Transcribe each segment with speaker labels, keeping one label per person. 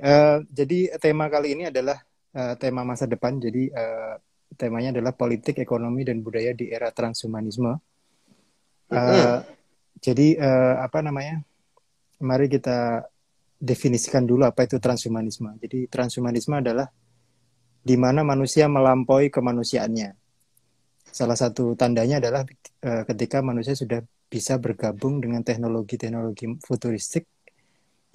Speaker 1: Uh, jadi tema kali ini adalah uh, tema masa depan. Jadi uh, temanya adalah politik, ekonomi, dan budaya di era transhumanisme. Uh, jadi uh, apa namanya? Mari kita definisikan dulu apa itu transhumanisme. Jadi transhumanisme adalah di mana manusia melampaui kemanusiaannya. Salah satu tandanya adalah uh, ketika manusia sudah bisa bergabung dengan teknologi-teknologi futuristik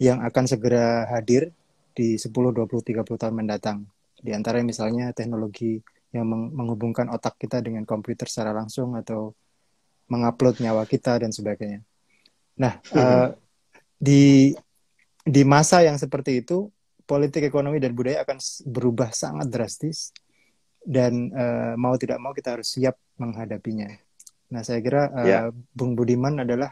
Speaker 1: yang akan segera hadir di 10, 20, 30 tahun mendatang. Di antara misalnya teknologi yang menghubungkan otak kita dengan komputer secara langsung atau mengupload nyawa kita dan sebagainya. Nah, hmm. uh, di di masa yang seperti itu, politik ekonomi dan budaya akan berubah sangat drastis dan uh, mau tidak mau kita harus siap menghadapinya. Nah, saya kira uh, yeah. Bung Budiman adalah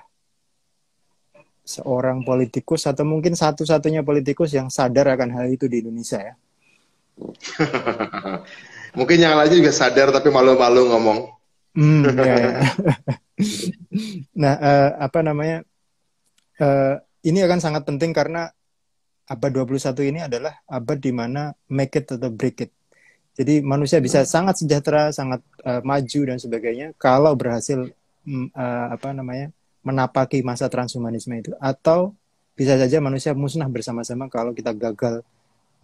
Speaker 1: seorang politikus atau mungkin satu-satunya politikus yang sadar akan hal itu di Indonesia ya.
Speaker 2: mungkin yang lain juga sadar tapi malu-malu ngomong. Hmm, ya, ya.
Speaker 1: nah, uh, apa namanya? Uh, ini akan sangat penting karena abad 21 ini adalah abad di mana make it atau break it. Jadi manusia bisa hmm. sangat sejahtera, sangat uh, maju dan sebagainya kalau berhasil um, uh, apa namanya? Menapaki masa transhumanisme itu atau bisa saja manusia musnah bersama-sama kalau kita gagal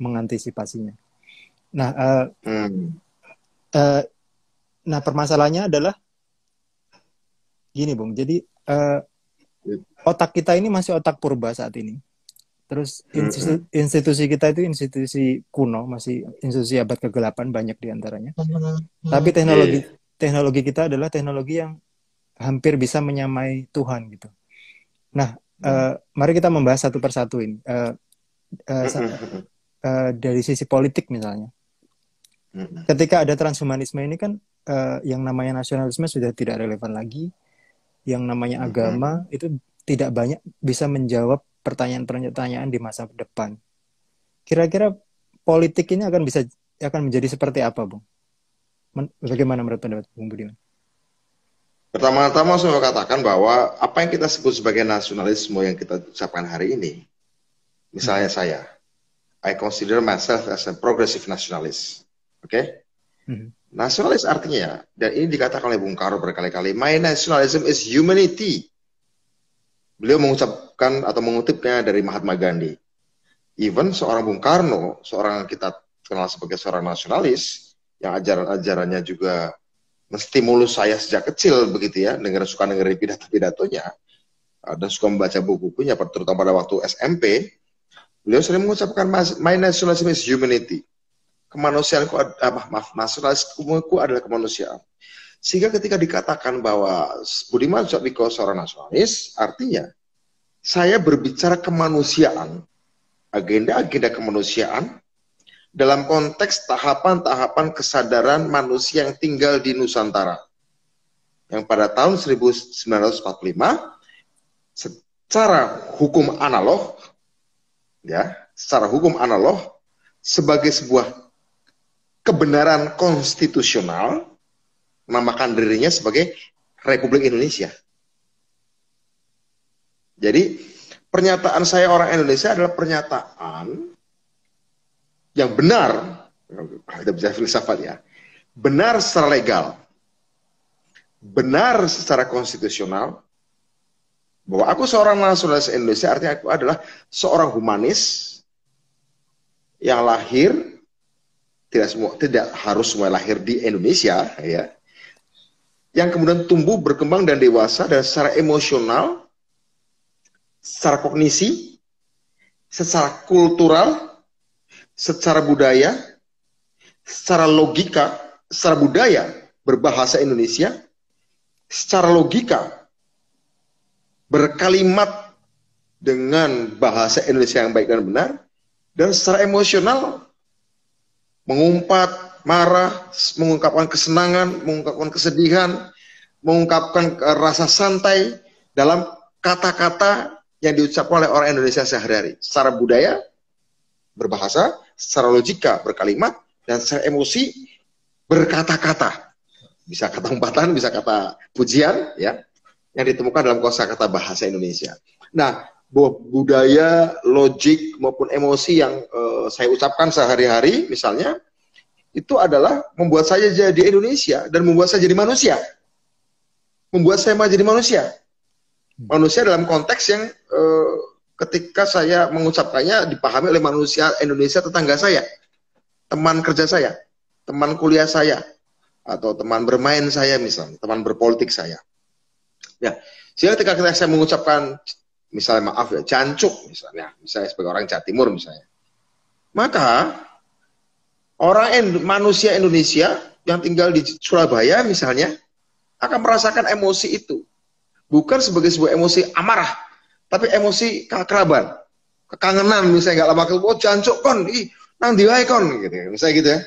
Speaker 1: mengantisipasinya. Nah, uh, hmm. uh, nah permasalahannya adalah gini, bung. Jadi uh, otak kita ini masih otak purba saat ini. Terus institusi, hmm. institusi kita itu institusi kuno, masih institusi abad ke-8 banyak di antaranya. Hmm. Tapi teknologi yeah. teknologi kita adalah teknologi yang hampir bisa menyamai Tuhan gitu. Nah, hmm. uh, mari kita membahas satu persatu ini. Uh, uh, uh, dari sisi politik misalnya, hmm. ketika ada transhumanisme ini kan uh, yang namanya nasionalisme sudah tidak relevan lagi, yang namanya hmm. agama itu tidak banyak bisa menjawab pertanyaan-pertanyaan di masa depan. Kira-kira politik ini akan bisa akan menjadi seperti apa, Bung? Bagaimana menurut pendapat Bung Budiman?
Speaker 2: Pertama-tama saya katakan bahwa apa yang kita sebut sebagai nasionalisme yang kita ucapkan hari ini, misalnya hmm. saya, I consider myself as a progressive nationalist. Oke? Okay? Hmm. Nasionalis artinya, dan ini dikatakan oleh Bung Karno berkali-kali, my nationalism is humanity. Beliau mengucapkan atau mengutipnya dari Mahatma Gandhi. Even seorang Bung Karno, seorang yang kita kenal sebagai seorang nasionalis, yang ajaran-ajarannya juga menstimulus saya sejak kecil begitu ya, dengar suka dengerin pidato-pidatonya dan suka membaca buku-bukunya terutama pada waktu SMP, beliau sering mengucapkan my nationalism is humanity. Kemanusiaanku apa maaf nasionalismku adalah kemanusiaan. Sehingga ketika dikatakan bahwa Budiman Sujatmiko seorang nasionalis, artinya saya berbicara kemanusiaan, agenda-agenda kemanusiaan dalam konteks tahapan-tahapan kesadaran manusia yang tinggal di Nusantara. Yang pada tahun 1945 secara hukum analog ya, secara hukum analog sebagai sebuah kebenaran konstitusional menamakan dirinya sebagai Republik Indonesia. Jadi pernyataan saya orang Indonesia adalah pernyataan yang benar, kita bisa filsafat ya, benar secara legal, benar secara konstitusional, bahwa aku seorang nasionalis Indonesia artinya aku adalah seorang humanis yang lahir tidak semua tidak harus semua lahir di Indonesia ya yang kemudian tumbuh berkembang dan dewasa dan secara emosional secara kognisi secara kultural secara budaya, secara logika, secara budaya berbahasa Indonesia, secara logika berkalimat dengan bahasa Indonesia yang baik dan benar, dan secara emosional mengumpat, marah, mengungkapkan kesenangan, mengungkapkan kesedihan, mengungkapkan rasa santai dalam kata-kata yang diucapkan oleh orang Indonesia sehari-hari. Secara budaya, berbahasa, secara logika berkalimat, dan secara emosi berkata-kata. Bisa kata umpatan, bisa kata pujian, ya, yang ditemukan dalam kosakata bahasa Indonesia. Nah, budaya, logik maupun emosi yang uh, saya ucapkan sehari-hari misalnya itu adalah membuat saya jadi Indonesia dan membuat saya jadi manusia. Membuat saya menjadi manusia. Manusia dalam konteks yang uh, ketika saya mengucapkannya dipahami oleh manusia Indonesia tetangga saya, teman kerja saya, teman kuliah saya, atau teman bermain saya misalnya, teman berpolitik saya. Ya, sehingga ketika saya mengucapkan misalnya maaf ya, jancuk misalnya, misalnya sebagai orang Jawa Timur misalnya, maka orang manusia Indonesia yang tinggal di Surabaya misalnya akan merasakan emosi itu bukan sebagai sebuah emosi amarah, tapi emosi kekeraban, kekangenan misalnya nggak lama ketemu, oh jancuk kon, ih nang kon gitu, misalnya gitu ya.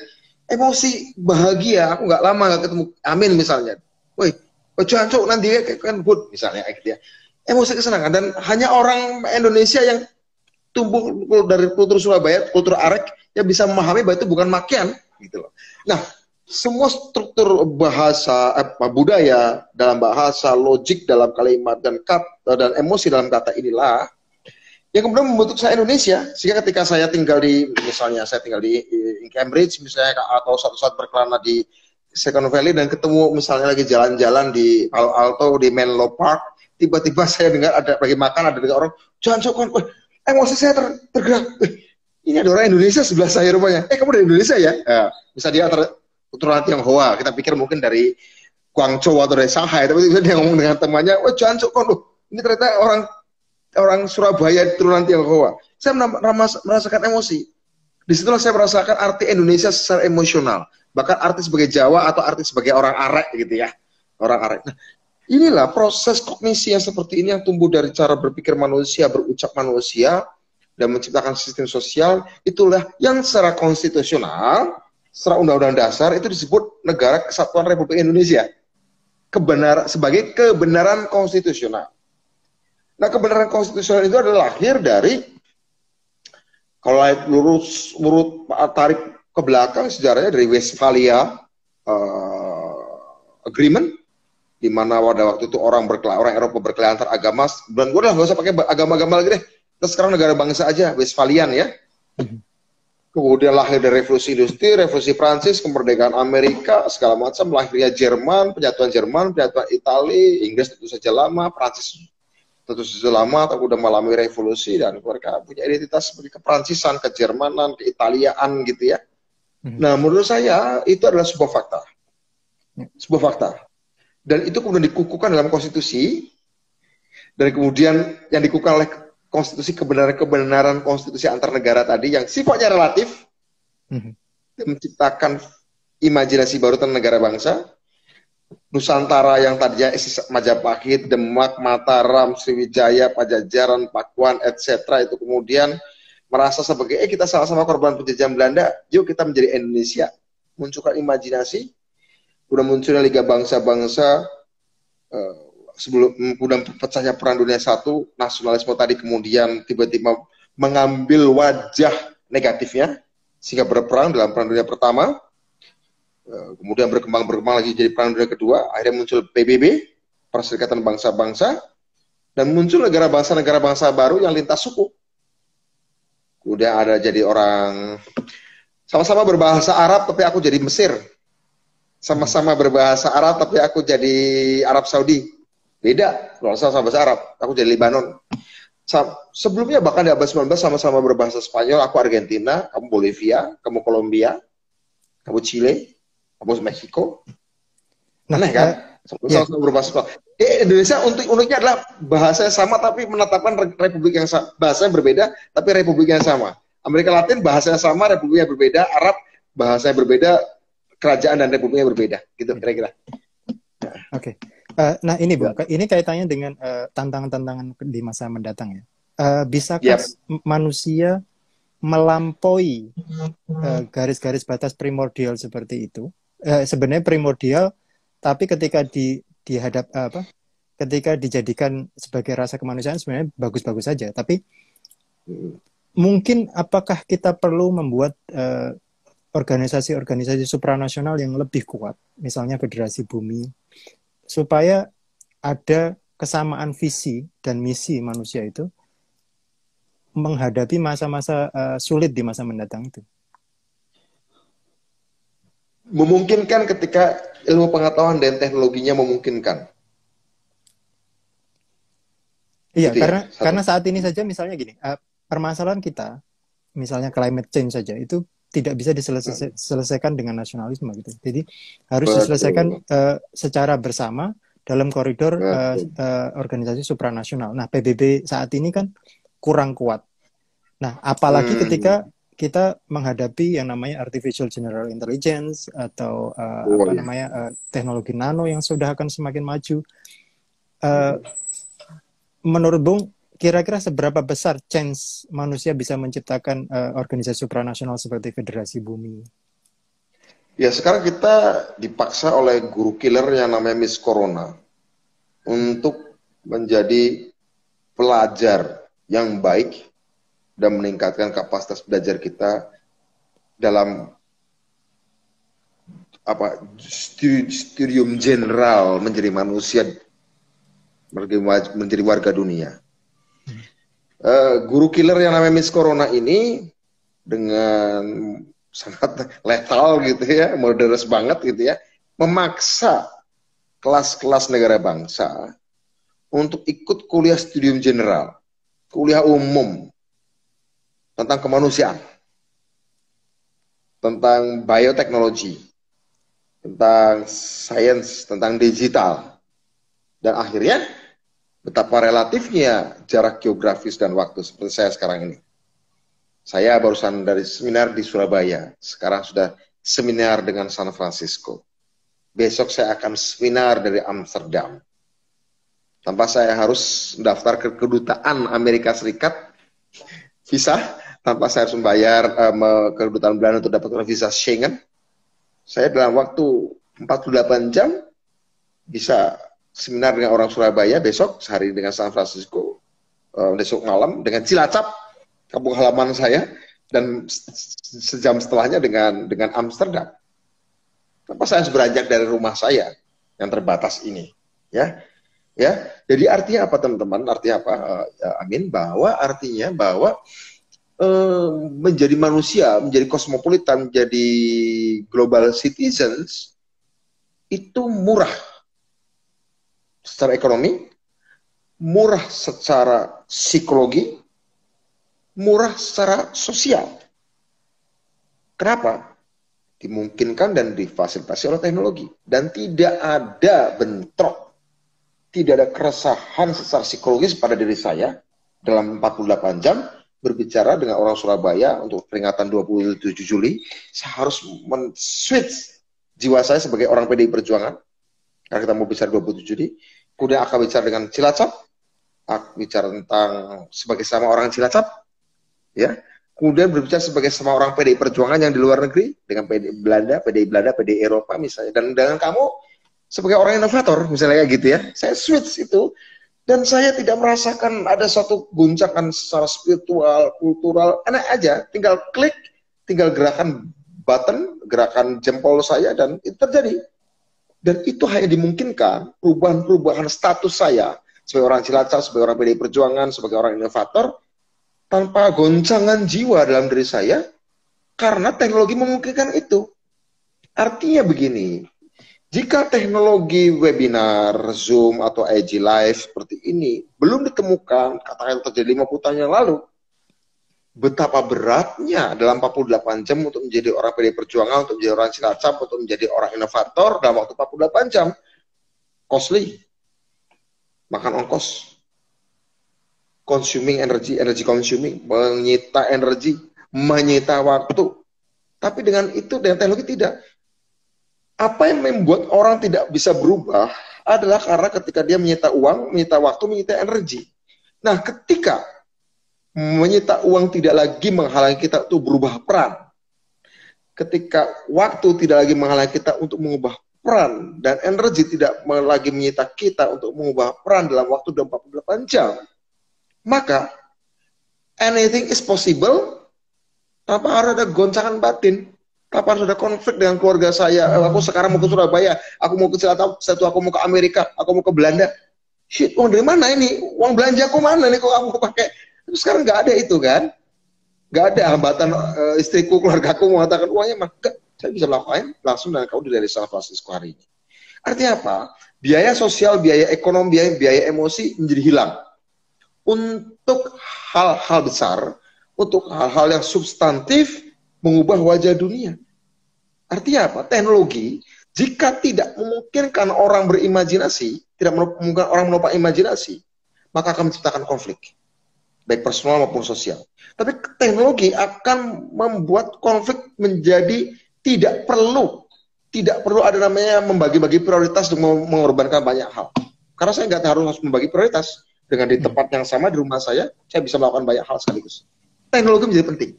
Speaker 2: Emosi bahagia, aku nggak lama nggak ketemu, amin misalnya. Woi, oh jancuk nanti kan good misalnya gitu ya emosi kesenangan dan hanya orang Indonesia yang tumbuh dari kultur Surabaya, kultur arek yang bisa memahami bahwa itu bukan makian gitu loh. Nah, semua struktur bahasa apa budaya dalam bahasa, logik dalam kalimat dan kata dan emosi dalam kata inilah yang kemudian membentuk saya Indonesia. Sehingga ketika saya tinggal di misalnya saya tinggal di, Cambridge misalnya atau suatu saat berkelana di Second Valley dan ketemu misalnya lagi jalan-jalan di Palo Alto di Menlo Park tiba-tiba saya dengar ada bagi makan ada orang jangan sokon emosi saya ter, tergerak. Ini ada orang Indonesia sebelah saya rupanya. Eh kamu dari Indonesia ya, ya bisa dia ter, keturunan Tionghoa. Kita pikir mungkin dari Guangzhou atau dari Shanghai tapi tiba dia ngomong dengan temannya oh jangan sokon loh. Ini ternyata orang orang Surabaya turunan Tionghoa. Saya merasakan emosi. Di situlah saya merasakan arti Indonesia secara emosional. Bahkan arti sebagai Jawa atau arti sebagai orang arek gitu ya. Orang arek. Nah, Inilah proses kognisi yang seperti ini yang tumbuh dari cara berpikir manusia, berucap manusia, dan menciptakan sistem sosial, itulah yang secara konstitusional, secara undang-undang dasar, itu disebut negara kesatuan Republik Indonesia. Kebenar, sebagai kebenaran konstitusional. Nah, kebenaran konstitusional itu adalah lahir dari, kalau lurus, urut tarik ke belakang, sejarahnya dari Westphalia uh, Agreement, di mana pada waktu itu orang berkelana, orang Eropa berkelana antar agama dan gue udah gak usah pakai agama-agama lagi deh kita sekarang negara bangsa aja Westphalian ya kemudian lahir dari revolusi industri revolusi Prancis kemerdekaan Amerika segala macam. Lahirnya Jerman penyatuan Jerman penyatuan Italia Inggris tentu saja lama Prancis tentu saja lama tapi udah mengalami revolusi dan mereka punya identitas seperti keprancisan kejermanan keitaliaan gitu ya. Hmm. nah menurut saya itu adalah sebuah fakta. Ya. sebuah fakta. Dan itu kemudian dikukuhkan dalam konstitusi. Dan kemudian yang dikukuhkan oleh konstitusi kebenaran-kebenaran konstitusi antar negara tadi yang sifatnya relatif hmm. dan menciptakan imajinasi baru tentang negara bangsa Nusantara yang tadinya Majapahit, Demak, Mataram, Sriwijaya, Pajajaran, Pakuan, etc. itu kemudian merasa sebagai eh kita sama-sama korban penjajahan Belanda, yuk kita menjadi Indonesia. Munculkan imajinasi udah munculnya Liga Bangsa-Bangsa uh, sebelum udah pecahnya Perang Dunia Satu, nasionalisme tadi kemudian tiba-tiba mengambil wajah negatifnya sehingga berperang dalam Perang Dunia Pertama, uh, kemudian berkembang berkembang lagi jadi Perang Dunia Kedua, akhirnya muncul PBB, Perserikatan Bangsa-Bangsa, dan muncul negara bangsa negara bangsa baru yang lintas suku. Kemudian ada jadi orang sama-sama berbahasa Arab tapi aku jadi Mesir sama-sama berbahasa Arab tapi aku jadi Arab Saudi. Beda, kalau sama bahasa Arab, aku jadi Lebanon. Sebelumnya bahkan di abad 19 sama-sama berbahasa Spanyol, aku Argentina, kamu Bolivia, kamu Kolombia, kamu Chile, kamu Meksiko. Nah, Aneh kan? Sama-sama ya. yeah. berbahasa Spanyol. Eh, Indonesia untuk uniknya adalah bahasa sama tapi menetapkan republik yang sama. Bahasa yang berbeda tapi republik yang sama. Amerika Latin bahasanya sama, republiknya berbeda. Arab bahasanya berbeda, kerajaan dan republiknya berbeda gitu kira-kira.
Speaker 1: Oke. Okay. Uh, nah ini Bu, ya. ini kaitannya dengan uh, tantangan-tantangan di masa mendatang ya. Uh, bisakah yep. manusia melampaui garis-garis uh, batas primordial seperti itu? Uh, sebenarnya primordial, tapi ketika di dihadap uh, apa? Ketika dijadikan sebagai rasa kemanusiaan sebenarnya bagus-bagus saja. Tapi mungkin apakah kita perlu membuat uh, organisasi-organisasi supranasional yang lebih kuat, misalnya Federasi Bumi, supaya ada kesamaan visi dan misi manusia itu menghadapi masa-masa uh, sulit di masa mendatang itu?
Speaker 2: Memungkinkan ketika ilmu pengetahuan dan teknologinya memungkinkan.
Speaker 1: Iya, gitu ya, karena ya? karena saat ini saja misalnya gini, uh, permasalahan kita, misalnya climate change saja itu tidak bisa diselesaikan dengan nasionalisme gitu. Jadi harus Betul. diselesaikan uh, secara bersama dalam koridor uh, uh, organisasi supranasional. Nah, PBB saat ini kan kurang kuat. Nah, apalagi hmm. ketika kita menghadapi yang namanya artificial general intelligence atau uh, oh, apa iya. namanya uh, teknologi nano yang sudah akan semakin maju. Uh, menurut Bung, kira-kira seberapa besar chance manusia bisa menciptakan uh, organisasi supranasional seperti Federasi Bumi?
Speaker 2: Ya sekarang kita dipaksa oleh guru killer yang namanya Miss Corona untuk menjadi pelajar yang baik dan meningkatkan kapasitas belajar kita dalam apa studium general menjadi manusia menjadi warga dunia. Uh, guru killer yang namanya Miss Corona ini dengan sangat letal gitu ya, moderus banget gitu ya, memaksa kelas-kelas negara bangsa untuk ikut kuliah studium general, kuliah umum tentang kemanusiaan, tentang bioteknologi, tentang sains, tentang digital. Dan akhirnya betapa relatifnya jarak geografis dan waktu seperti saya sekarang ini. Saya barusan dari seminar di Surabaya, sekarang sudah seminar dengan San Francisco. Besok saya akan seminar dari Amsterdam. Tanpa saya harus mendaftar ke kedutaan Amerika Serikat, visa, tanpa saya harus membayar um, ke kedutaan Belanda untuk dapat visa Schengen. Saya dalam waktu 48 jam bisa seminar dengan orang Surabaya besok, sehari dengan San Francisco, uh, besok malam dengan Cilacap, kampung halaman saya, dan sejam setelahnya dengan dengan Amsterdam. Kenapa saya harus beranjak dari rumah saya yang terbatas ini? Ya, ya. Jadi artinya apa teman-teman? Artinya apa? Uh, ya, Amin. Bahwa artinya bahwa uh, menjadi manusia, menjadi kosmopolitan, menjadi global citizens itu murah secara ekonomi, murah secara psikologi, murah secara sosial. Kenapa? dimungkinkan dan difasilitasi oleh teknologi dan tidak ada bentrok tidak ada keresahan secara psikologis pada diri saya dalam 48 jam berbicara dengan orang Surabaya untuk peringatan 27 Juli saya harus men-switch jiwa saya sebagai orang PDI Perjuangan karena kita mau bicara 27 Juli kemudian akan bicara dengan Cilacap. Akan bicara tentang sebagai sama orang Cilacap. Ya. Kemudian berbicara sebagai sama orang PDI Perjuangan yang di luar negeri dengan PDI Belanda, PDI Belanda, PDI Eropa misalnya. Dan dengan kamu sebagai orang inovator misalnya kayak gitu ya. Saya switch itu dan saya tidak merasakan ada satu guncangan secara spiritual, kultural, enak aja, tinggal klik, tinggal gerakan button, gerakan jempol saya dan itu terjadi. Dan itu hanya dimungkinkan perubahan-perubahan status saya sebagai orang Cilacap, sebagai orang PDI Perjuangan, sebagai orang inovator, tanpa goncangan jiwa dalam diri saya karena teknologi memungkinkan itu. Artinya begini, jika teknologi webinar, Zoom, atau IG Live seperti ini belum ditemukan, katakan terjadi 50 tahun yang lalu, betapa beratnya dalam 48 jam untuk menjadi orang PD Perjuangan, untuk menjadi orang Cilacap, untuk menjadi orang inovator dalam waktu 48 jam. Costly. Makan ongkos consuming energy, energy consuming, menyita energi, menyita waktu. Tapi dengan itu, dengan teknologi tidak. Apa yang membuat orang tidak bisa berubah adalah karena ketika dia menyita uang, menyita waktu, menyita energi. Nah, ketika menyita uang tidak lagi menghalangi kita untuk berubah peran, ketika waktu tidak lagi menghalangi kita untuk mengubah peran, dan energi tidak lagi menyita kita untuk mengubah peran dalam waktu 24 jam, maka anything is possible tanpa harus ada goncangan batin, tanpa harus ada konflik dengan keluarga saya. Hmm. Aku sekarang mau ke Surabaya, aku mau ke Cilacap, satu aku mau ke Amerika, aku mau ke Belanda. Shit, uang dari mana ini? Uang belanja aku mana nih kok aku pakai Terus sekarang nggak ada itu kan? Nggak ada hambatan uh, istriku, keluargaku mengatakan uangnya maka saya bisa melakukan langsung dan kau dari San Francisco hari ini. Artinya apa? Biaya sosial, biaya ekonomi, biaya, biaya emosi menjadi hilang. Untuk hal-hal besar, untuk hal-hal yang substantif, mengubah wajah dunia. Artinya apa? Teknologi jika tidak memungkinkan orang berimajinasi, tidak memungkinkan orang melupa imajinasi, maka akan menciptakan konflik, baik personal maupun sosial. Tapi teknologi akan membuat konflik menjadi tidak perlu, tidak perlu ada namanya membagi-bagi prioritas untuk mengorbankan banyak hal. Karena saya nggak harus membagi prioritas. Dengan di tempat yang sama di rumah saya, saya bisa melakukan banyak hal sekaligus. Teknologi menjadi penting,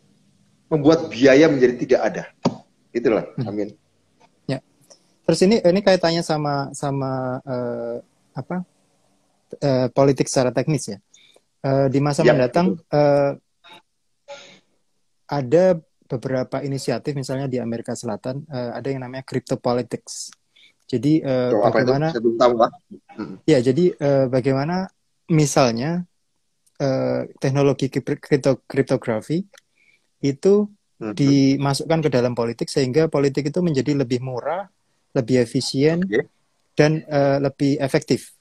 Speaker 2: membuat biaya menjadi tidak ada. Itulah, hmm. amin.
Speaker 1: Terus ini ini kaitannya sama sama uh, apa uh, politik secara teknis ya. Uh, di masa ya, mendatang uh, ada beberapa inisiatif misalnya di Amerika Selatan uh, ada yang namanya crypto politics. Jadi uh, bagaimana? Ya jadi uh, bagaimana misalnya uh, teknologi kripto kriptografi itu hmm. dimasukkan ke dalam politik sehingga politik itu menjadi lebih murah lebih efisien okay. dan uh, lebih efektif.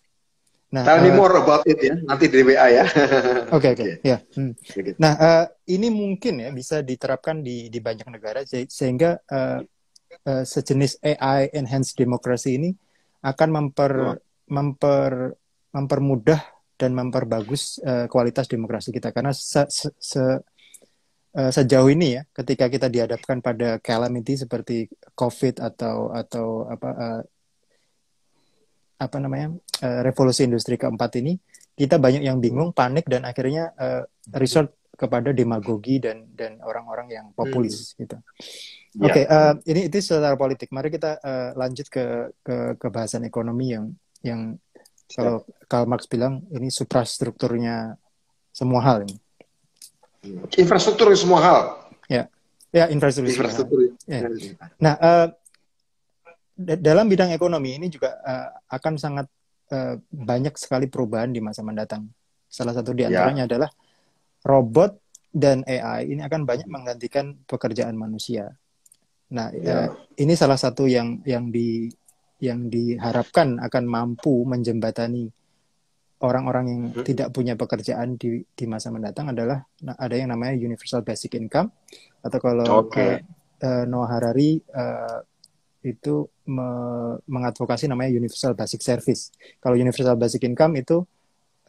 Speaker 2: Nah, Tell me uh, more about it ya, nanti di WA ya.
Speaker 1: Oke oke ya. Nah uh, ini mungkin ya bisa diterapkan di di banyak negara sehingga uh, uh, sejenis AI enhanced democracy ini akan memper oh. memper mempermudah dan memperbagus uh, kualitas demokrasi kita karena se, se, se uh, sejauh ini ya ketika kita dihadapkan pada calamity seperti covid atau atau apa uh, apa namanya uh, revolusi industri keempat ini kita banyak yang bingung panik dan akhirnya uh, resort kepada demagogi dan dan orang-orang yang populis hmm. gitu. Ya. Oke, okay, uh, ini itu secara politik. Mari kita uh, lanjut ke ke ke bahasan ekonomi yang yang kalau Karl Marx bilang ini suprastrukturnya semua hal ini.
Speaker 2: Infrastruktur semua hal.
Speaker 1: Ya, ya infrastruktur. Infrastruktur. Ya. Nah, uh, dalam bidang ekonomi ini juga uh, akan sangat uh, banyak sekali perubahan di masa mendatang. Salah satu di ya. antaranya ya. adalah robot dan AI ini akan banyak menggantikan pekerjaan manusia. Nah, ya. uh, ini salah satu yang yang di yang diharapkan akan mampu menjembatani orang-orang yang hmm. tidak punya pekerjaan di di masa mendatang adalah nah, ada yang namanya universal basic income atau kalau okay. uh, uh, Noah Harari uh, itu me mengadvokasi namanya universal basic service. Kalau universal basic income itu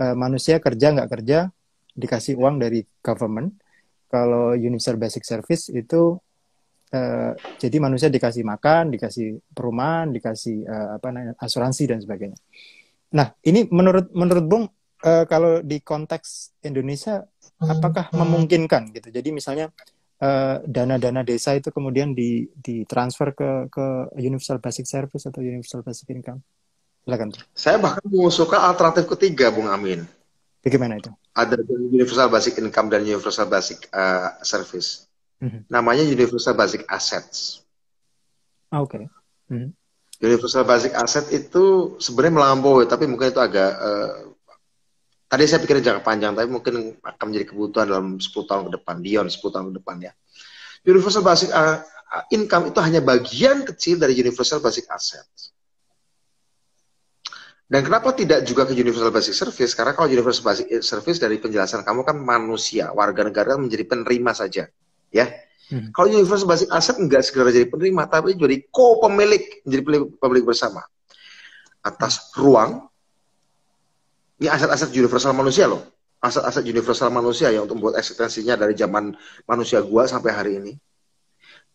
Speaker 1: uh, manusia kerja nggak kerja dikasih uang dari government. Kalau universal basic service itu uh, jadi manusia dikasih makan, dikasih perumahan, dikasih uh, apa namanya asuransi dan sebagainya. Nah, ini menurut menurut Bung uh, kalau di konteks Indonesia hmm. apakah memungkinkan gitu. Jadi misalnya dana eh, dana-dana desa itu kemudian di ditransfer ke ke universal basic service atau universal basic income. Silakan.
Speaker 2: Saya bahkan mengusulkan alternatif ketiga, Bung Amin.
Speaker 1: Bagaimana itu?
Speaker 2: Ada universal basic income dan universal basic uh, service. Mm-hmm. Namanya universal basic assets.
Speaker 1: Ah, oke. Okay. Mm-hmm.
Speaker 2: Universal Basic Asset itu sebenarnya melampaui, tapi mungkin itu agak uh, tadi saya pikir jangka panjang, tapi mungkin akan menjadi kebutuhan dalam 10 tahun ke depan, beyond 10 tahun ke depan ya. Universal Basic uh, Income itu hanya bagian kecil dari Universal Basic Asset. Dan kenapa tidak juga ke Universal Basic Service? Karena kalau Universal Basic Service dari penjelasan kamu kan manusia, warga negara menjadi penerima saja, ya Hmm. Kalau universal basic asset enggak segera jadi penerima, tapi jadi co-pemilik, menjadi pemilik bersama atas ruang. Ini aset-aset universal manusia loh, aset-aset universal manusia yang untuk membuat eksistensinya dari zaman manusia gua sampai hari ini.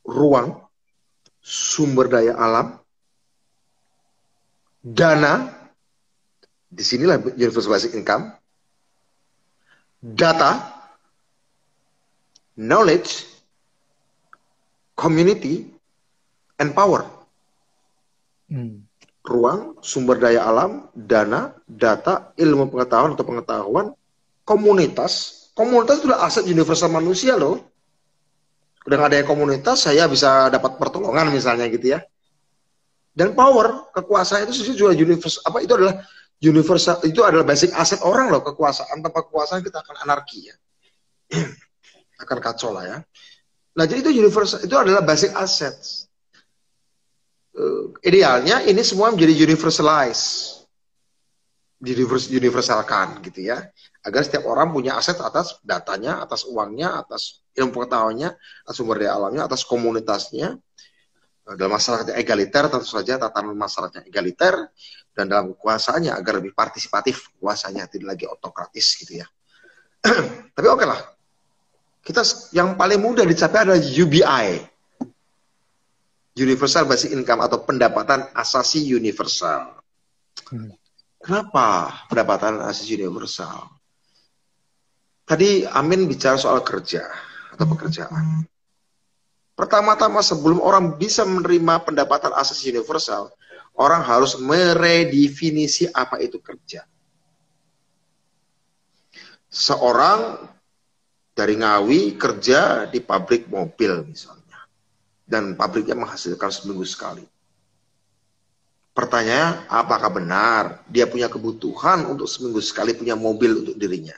Speaker 2: Ruang, sumber daya alam, dana, di sinilah universal basic income, data, knowledge, community and power. Hmm. Ruang, sumber daya alam, dana, data, ilmu pengetahuan atau pengetahuan, komunitas. Komunitas itu adalah aset universal manusia loh. Udah ada yang komunitas, saya bisa dapat pertolongan misalnya gitu ya. Dan power, kekuasaan itu juga universal. Apa itu adalah universal? Itu adalah basic aset orang loh, kekuasaan. Tanpa kekuasaan kita akan anarki ya. akan kacau lah ya. Nah, jadi itu universal itu adalah basic assets. Uh, idealnya ini semua menjadi universalized, universalkan gitu ya, agar setiap orang punya aset atas datanya, atas uangnya, atas ilmu pengetahuannya, atas sumber daya alamnya, atas komunitasnya. Uh, dalam masyarakatnya egaliter tentu saja tatanan masyarakatnya egaliter dan dalam kekuasaannya agar lebih partisipatif kuasanya tidak lagi otokratis gitu ya. Tapi oke okay lah, kita yang paling mudah dicapai adalah UBI. Universal Basic Income atau pendapatan asasi universal. Hmm. Kenapa pendapatan asasi universal? Tadi Amin bicara soal kerja atau pekerjaan. Pertama-tama sebelum orang bisa menerima pendapatan asasi universal, orang harus meredefinisi apa itu kerja. Seorang dari Ngawi kerja di pabrik mobil misalnya. Dan pabriknya menghasilkan seminggu sekali. Pertanyaannya, apakah benar dia punya kebutuhan untuk seminggu sekali punya mobil untuk dirinya?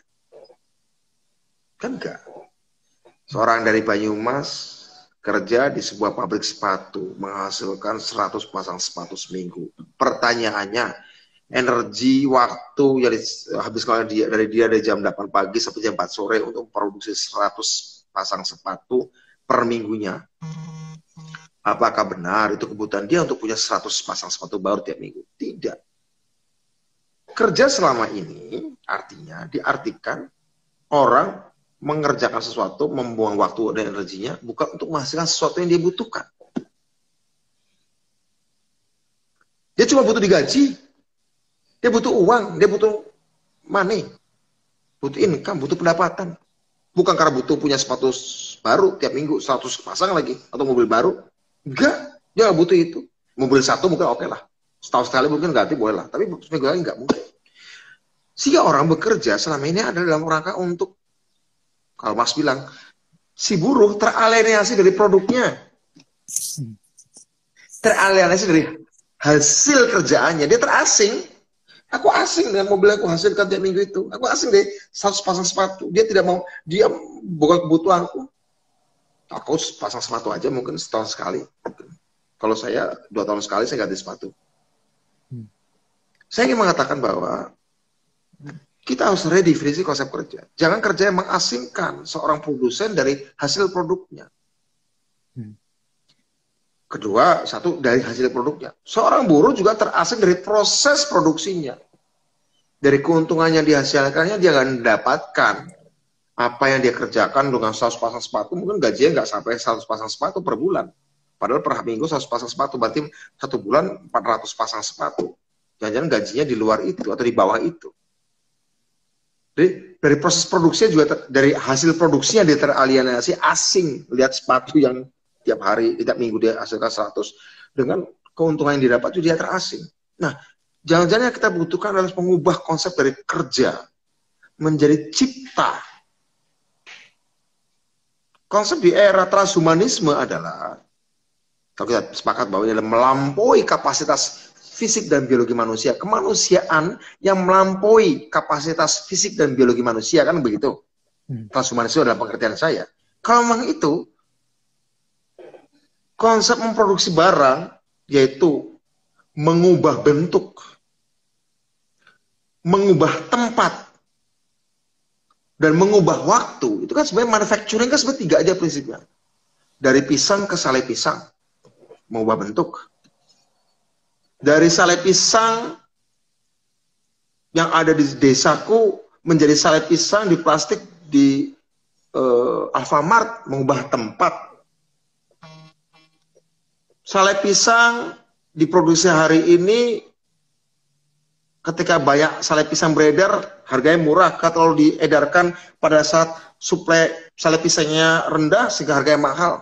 Speaker 2: Kan enggak. Seorang dari Banyumas kerja di sebuah pabrik sepatu menghasilkan 100 pasang sepatu seminggu. Pertanyaannya, energi waktu yang habis kalau dia dari dia dari jam 8 pagi sampai jam 4 sore untuk memproduksi 100 pasang sepatu per minggunya. Apakah benar itu kebutuhan dia untuk punya 100 pasang sepatu baru tiap minggu? Tidak. Kerja selama ini artinya diartikan orang mengerjakan sesuatu, membuang waktu dan energinya bukan untuk menghasilkan sesuatu yang dia butuhkan. Dia cuma butuh digaji, dia butuh uang, dia butuh money, butuh income, butuh pendapatan. Bukan karena butuh punya sepatu baru tiap minggu 100 pasang lagi atau mobil baru. Enggak, dia nggak butuh itu. Mobil satu mungkin oke okay lah. Setahun sekali mungkin ganti boleh lah. Tapi seminggu lagi nggak mungkin. Sehingga orang bekerja selama ini adalah dalam rangka untuk, kalau Mas bilang, si buruh teralienasi dari produknya. Teralienasi dari hasil kerjaannya. Dia terasing. Aku asing dengan mobil aku hasilkan tiap minggu itu. Aku asing deh, satu pasang sepatu. Dia tidak mau, dia bukan kebutuhanku. Aku pasang sepatu aja mungkin setahun sekali. Kalau saya dua tahun sekali saya ganti sepatu. Hmm. Saya ingin mengatakan bahwa kita harus redefinisi konsep kerja. Jangan kerja yang mengasingkan seorang produsen dari hasil produknya. Hmm. Kedua, satu dari hasil produknya. Seorang buruh juga terasing dari proses produksinya. Dari keuntungan yang dihasilkannya dia akan mendapatkan apa yang dia kerjakan dengan 100 pasang sepatu, mungkin gajinya nggak sampai 100 pasang sepatu per bulan. Padahal per minggu 100 pasang sepatu, berarti satu bulan 400 pasang sepatu. Jangan-jangan gajinya di luar itu atau di bawah itu. Jadi dari proses produksinya juga dari hasil produksinya dia teralienasi asing lihat sepatu yang tiap hari, tiap minggu dia hasilkan 100 dengan keuntungan yang didapat itu dia terasing. Nah, jangan-jangan yang kita butuhkan adalah mengubah konsep dari kerja menjadi cipta. Konsep di era transhumanisme adalah kalau kita sepakat bahwa ini adalah melampaui kapasitas fisik dan biologi manusia, kemanusiaan yang melampaui kapasitas fisik dan biologi manusia kan begitu. Hmm. Transhumanisme adalah pengertian saya. Kalau memang itu, konsep memproduksi barang yaitu mengubah bentuk, mengubah tempat, dan mengubah waktu. Itu kan sebenarnya manufacturing kan sebenarnya tiga aja prinsipnya. Dari pisang ke sale pisang, mengubah bentuk. Dari sale pisang yang ada di desaku menjadi sale pisang di plastik di uh, Alfamart, mengubah tempat, Sale pisang diproduksi hari ini ketika banyak sale pisang beredar harganya murah kalau diedarkan pada saat suplai sale pisangnya rendah sehingga harganya mahal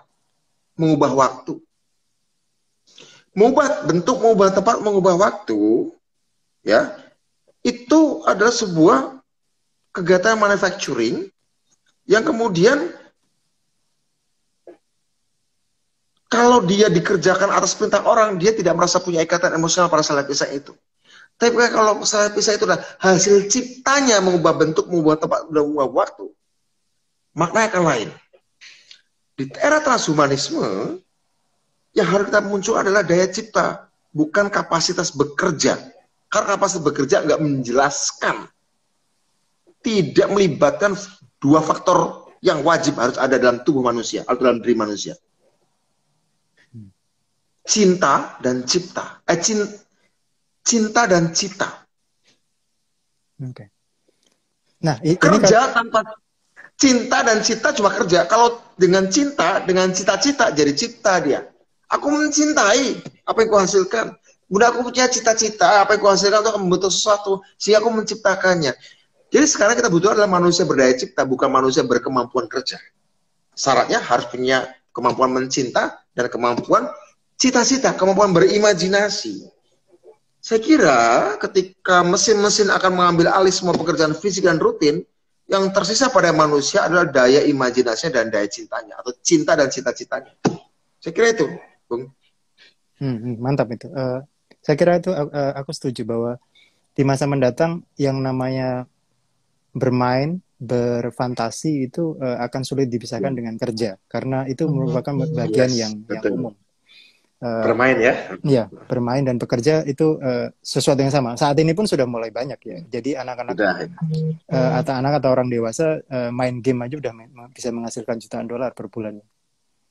Speaker 2: mengubah waktu mengubah bentuk mengubah tempat mengubah waktu ya itu adalah sebuah kegiatan manufacturing yang kemudian Kalau dia dikerjakan atas perintah orang, dia tidak merasa punya ikatan emosional pada pisah itu. Tapi kalau saat pisah itu adalah hasil ciptanya mengubah bentuk, mengubah tempat, mengubah waktu. maknanya akan lain. Di era transhumanisme, yang harus kita muncul adalah daya cipta, bukan kapasitas bekerja. Karena kapasitas bekerja nggak menjelaskan, tidak melibatkan dua faktor yang wajib harus ada dalam tubuh manusia atau dalam diri manusia. Cinta dan cipta. Eh, cinta dan cita.
Speaker 1: Oke. Okay. Nah, ini
Speaker 2: kerja kan... tanpa cinta dan cita cuma kerja. Kalau dengan cinta, dengan cita-cita jadi cipta dia. Aku mencintai apa yang kuhasilkan. Bunda aku punya cita-cita, apa yang kuhasilkan untuk membentuk sesuatu, sehingga aku menciptakannya. Jadi sekarang kita butuh adalah manusia berdaya cipta, bukan manusia berkemampuan kerja. Syaratnya harus punya kemampuan mencinta dan kemampuan cita-cita, kemampuan berimajinasi. Saya kira ketika mesin-mesin akan mengambil alih semua pekerjaan fisik dan rutin, yang tersisa pada manusia adalah daya imajinasinya dan daya cintanya, atau cinta dan cita-citanya. Saya kira itu, Bung.
Speaker 1: Hmm, hmm mantap itu. Uh, saya kira itu uh, aku setuju bahwa di masa mendatang yang namanya bermain, berfantasi itu uh, akan sulit dipisahkan hmm. dengan kerja karena itu merupakan bagian yes, yang, yang umum.
Speaker 2: Uh, bermain ya?
Speaker 1: Iya, bermain dan bekerja itu uh, sesuatu yang sama. Saat ini pun sudah mulai banyak ya. Jadi anak-anak uh, atau anak atau orang dewasa uh, main game aja udah bisa menghasilkan jutaan dolar per bulan.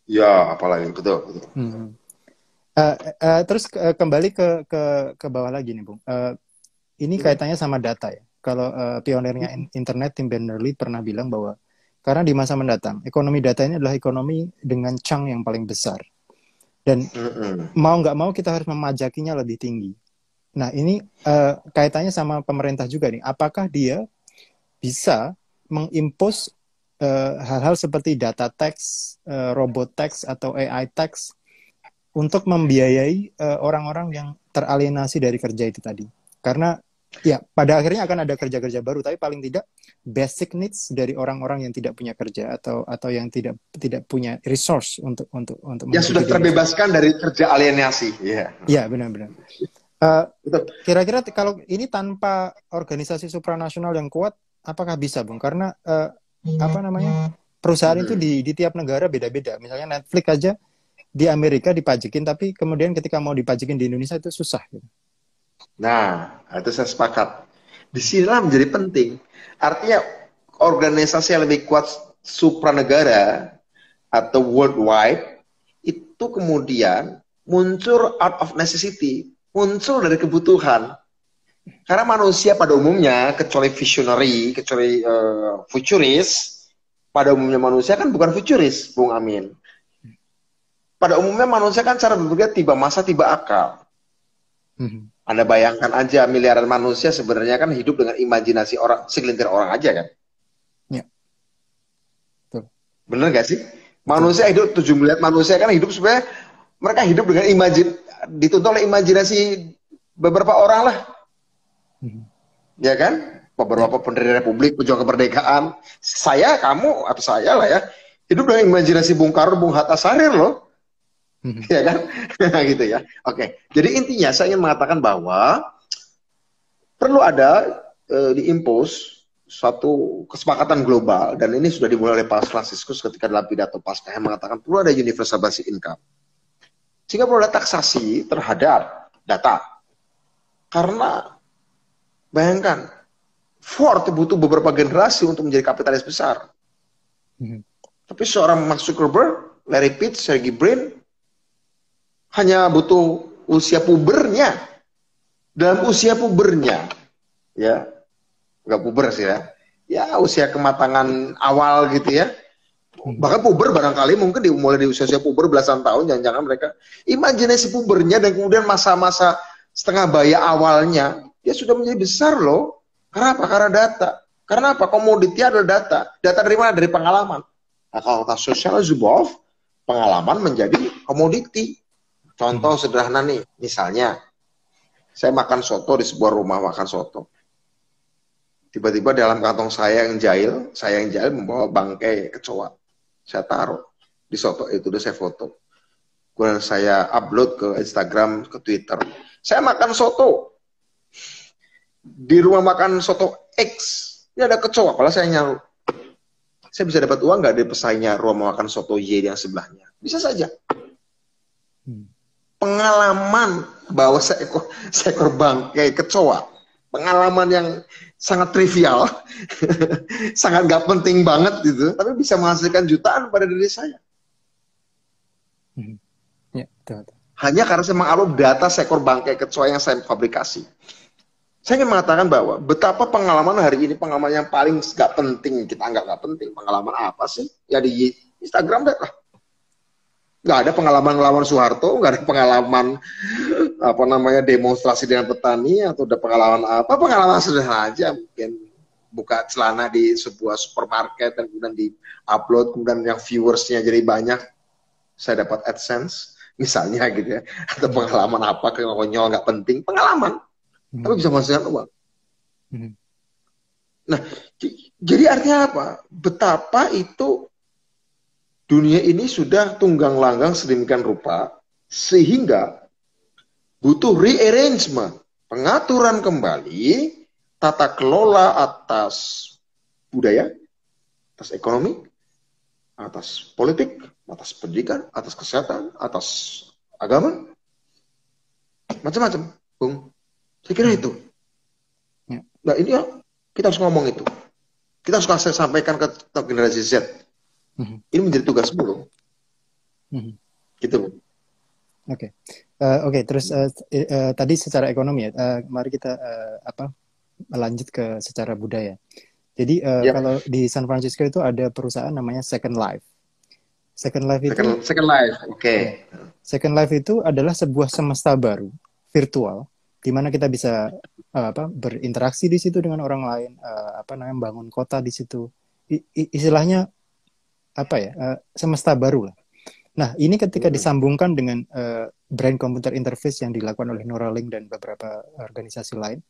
Speaker 2: Ya, apalagi betul. betul.
Speaker 1: Hmm. Uh, uh, terus uh, kembali ke ke ke bawah lagi nih, Bung. Uh, ini hmm. kaitannya sama data ya. Kalau uh, pionirnya hmm. internet Tim Berners-Lee pernah bilang bahwa karena di masa mendatang ekonomi data ini adalah ekonomi dengan chunk yang paling besar dan mm-hmm. mau nggak mau kita harus memajakinya lebih tinggi. Nah ini uh, kaitannya sama pemerintah juga nih. Apakah dia bisa mengimpos uh, hal-hal seperti data tax, uh, robot tax atau AI tax untuk membiayai orang-orang uh, yang teralienasi dari kerja itu tadi? Karena ya pada akhirnya akan ada kerja-kerja baru, tapi paling tidak basic needs dari orang-orang yang tidak punya kerja atau atau yang tidak tidak punya resource untuk untuk untuk
Speaker 2: yang sudah terbebaskan dari kerja alienasi
Speaker 1: ya. Yeah. ya benar-benar. Uh, kira-kira kalau ini tanpa organisasi supranasional yang kuat apakah bisa bung? Karena uh, apa namanya perusahaan itu di di tiap negara beda-beda. Misalnya Netflix aja di Amerika dipajekin tapi kemudian ketika mau dipajekin di Indonesia itu susah gitu.
Speaker 2: Nah itu saya sepakat di sinilah menjadi penting Artinya organisasi yang lebih kuat supranegara atau worldwide itu kemudian muncul out of necessity, muncul dari kebutuhan. Karena manusia pada umumnya, kecuali visionary, kecuali uh, futuris, pada umumnya manusia kan bukan futuris, Bung Amin. Pada umumnya manusia kan cara berpikir tiba masa, tiba akal. Hmm. Anda bayangkan aja miliaran manusia sebenarnya kan hidup dengan imajinasi orang segelintir orang aja kan. Ya. Betul. Bener gak sih? Manusia hidup tujuh miliar manusia kan hidup sebenarnya mereka hidup dengan imajin dituntut oleh imajinasi beberapa orang lah. Hmm. Ya kan? Beberapa ya. pendiri republik, pejuang kemerdekaan. Saya, kamu, atau saya lah ya. Hidup dengan imajinasi Bung Karno, Bung Hatta Sarir loh. ya kan? Gitu ya. Oke. Jadi intinya saya ingin mengatakan bahwa perlu ada e, diimpos suatu kesepakatan global dan ini sudah dimulai oleh Pak Franciscus ketika dalam pidato pasca yang mengatakan perlu ada universal basic income. Sehingga perlu ada taksasi terhadap data. Karena bayangkan Ford butuh beberapa generasi untuk menjadi kapitalis besar. Hmm. tapi seorang Mark Zuckerberg Larry Page, Sergey Brin hanya butuh usia pubernya. Dalam usia pubernya, ya, nggak puber sih ya, ya usia kematangan awal gitu ya. Bahkan puber barangkali mungkin dimulai di usia-usia puber belasan tahun, jangan-jangan mereka imajinasi pubernya dan kemudian masa-masa setengah baya awalnya, dia sudah menjadi besar loh. Karena apa? Karena data. Karena apa? Komoditi adalah data. Data dari mana? Dari pengalaman. Nah, kalau sosial Zuboff, pengalaman menjadi komoditi. Contoh hmm. sederhana nih, misalnya saya makan soto di sebuah rumah makan soto. Tiba-tiba dalam kantong saya yang jahil, saya yang jahil membawa bangkai kecoa. Saya taruh di soto itu, udah saya foto. Kemudian saya upload ke Instagram, ke Twitter. Saya makan soto. Di rumah makan soto X, ini ada kecoa, kalau saya nyaru. saya bisa dapat uang nggak dari pesaingnya rumah makan soto Y yang sebelahnya? Bisa saja. Hmm. Pengalaman bahwa seekor, seekor bangkai kecoa, pengalaman yang sangat trivial, sangat nggak penting banget gitu, tapi bisa menghasilkan jutaan pada diri saya. Hmm. Ya, betul, betul. Hanya karena saya mengupload data seekor bangkai kecoa yang saya fabrikasi. Saya ingin mengatakan bahwa betapa pengalaman hari ini pengalaman yang paling nggak penting kita anggap nggak penting. Pengalaman apa sih? Ya di Instagram deh lah. Nggak ada pengalaman lawan Soeharto, nggak ada pengalaman apa namanya demonstrasi dengan petani atau ada pengalaman apa? Pengalaman sederhana aja mungkin buka celana di sebuah supermarket dan kemudian di upload kemudian yang viewersnya jadi banyak saya dapat AdSense misalnya gitu ya atau pengalaman apa konyol nggak penting pengalaman hmm. tapi bisa menghasilkan uang hmm. nah jadi artinya apa betapa itu dunia ini sudah tunggang langgang sedemikian rupa sehingga butuh rearrangement pengaturan kembali tata kelola atas budaya atas ekonomi atas politik atas pendidikan, atas kesehatan, atas agama, macam-macam, Bung. Saya kira itu. Ya. Nah ini ya, kita harus ngomong itu. Kita harus sampaikan ke generasi Z. Mm-hmm. Ini menjadi tugas Bung. Mm-hmm. Gitu.
Speaker 1: Oke, okay. uh, oke. Okay. Terus uh, uh, tadi secara ekonomi ya. Uh, mari kita uh, apa melanjut ke secara budaya. Jadi uh, yep. kalau di San Francisco itu ada perusahaan namanya Second Life. Second Life itu
Speaker 2: Second, second Life, oke. Okay.
Speaker 1: Second Life itu adalah sebuah semesta baru virtual di mana kita bisa uh, apa berinteraksi di situ dengan orang lain, uh, apa namanya bangun kota di situ. I, istilahnya apa ya? Uh, semesta baru lah. Nah, ini ketika hmm. disambungkan dengan uh, brain computer interface yang dilakukan oleh Neuralink dan beberapa organisasi lain.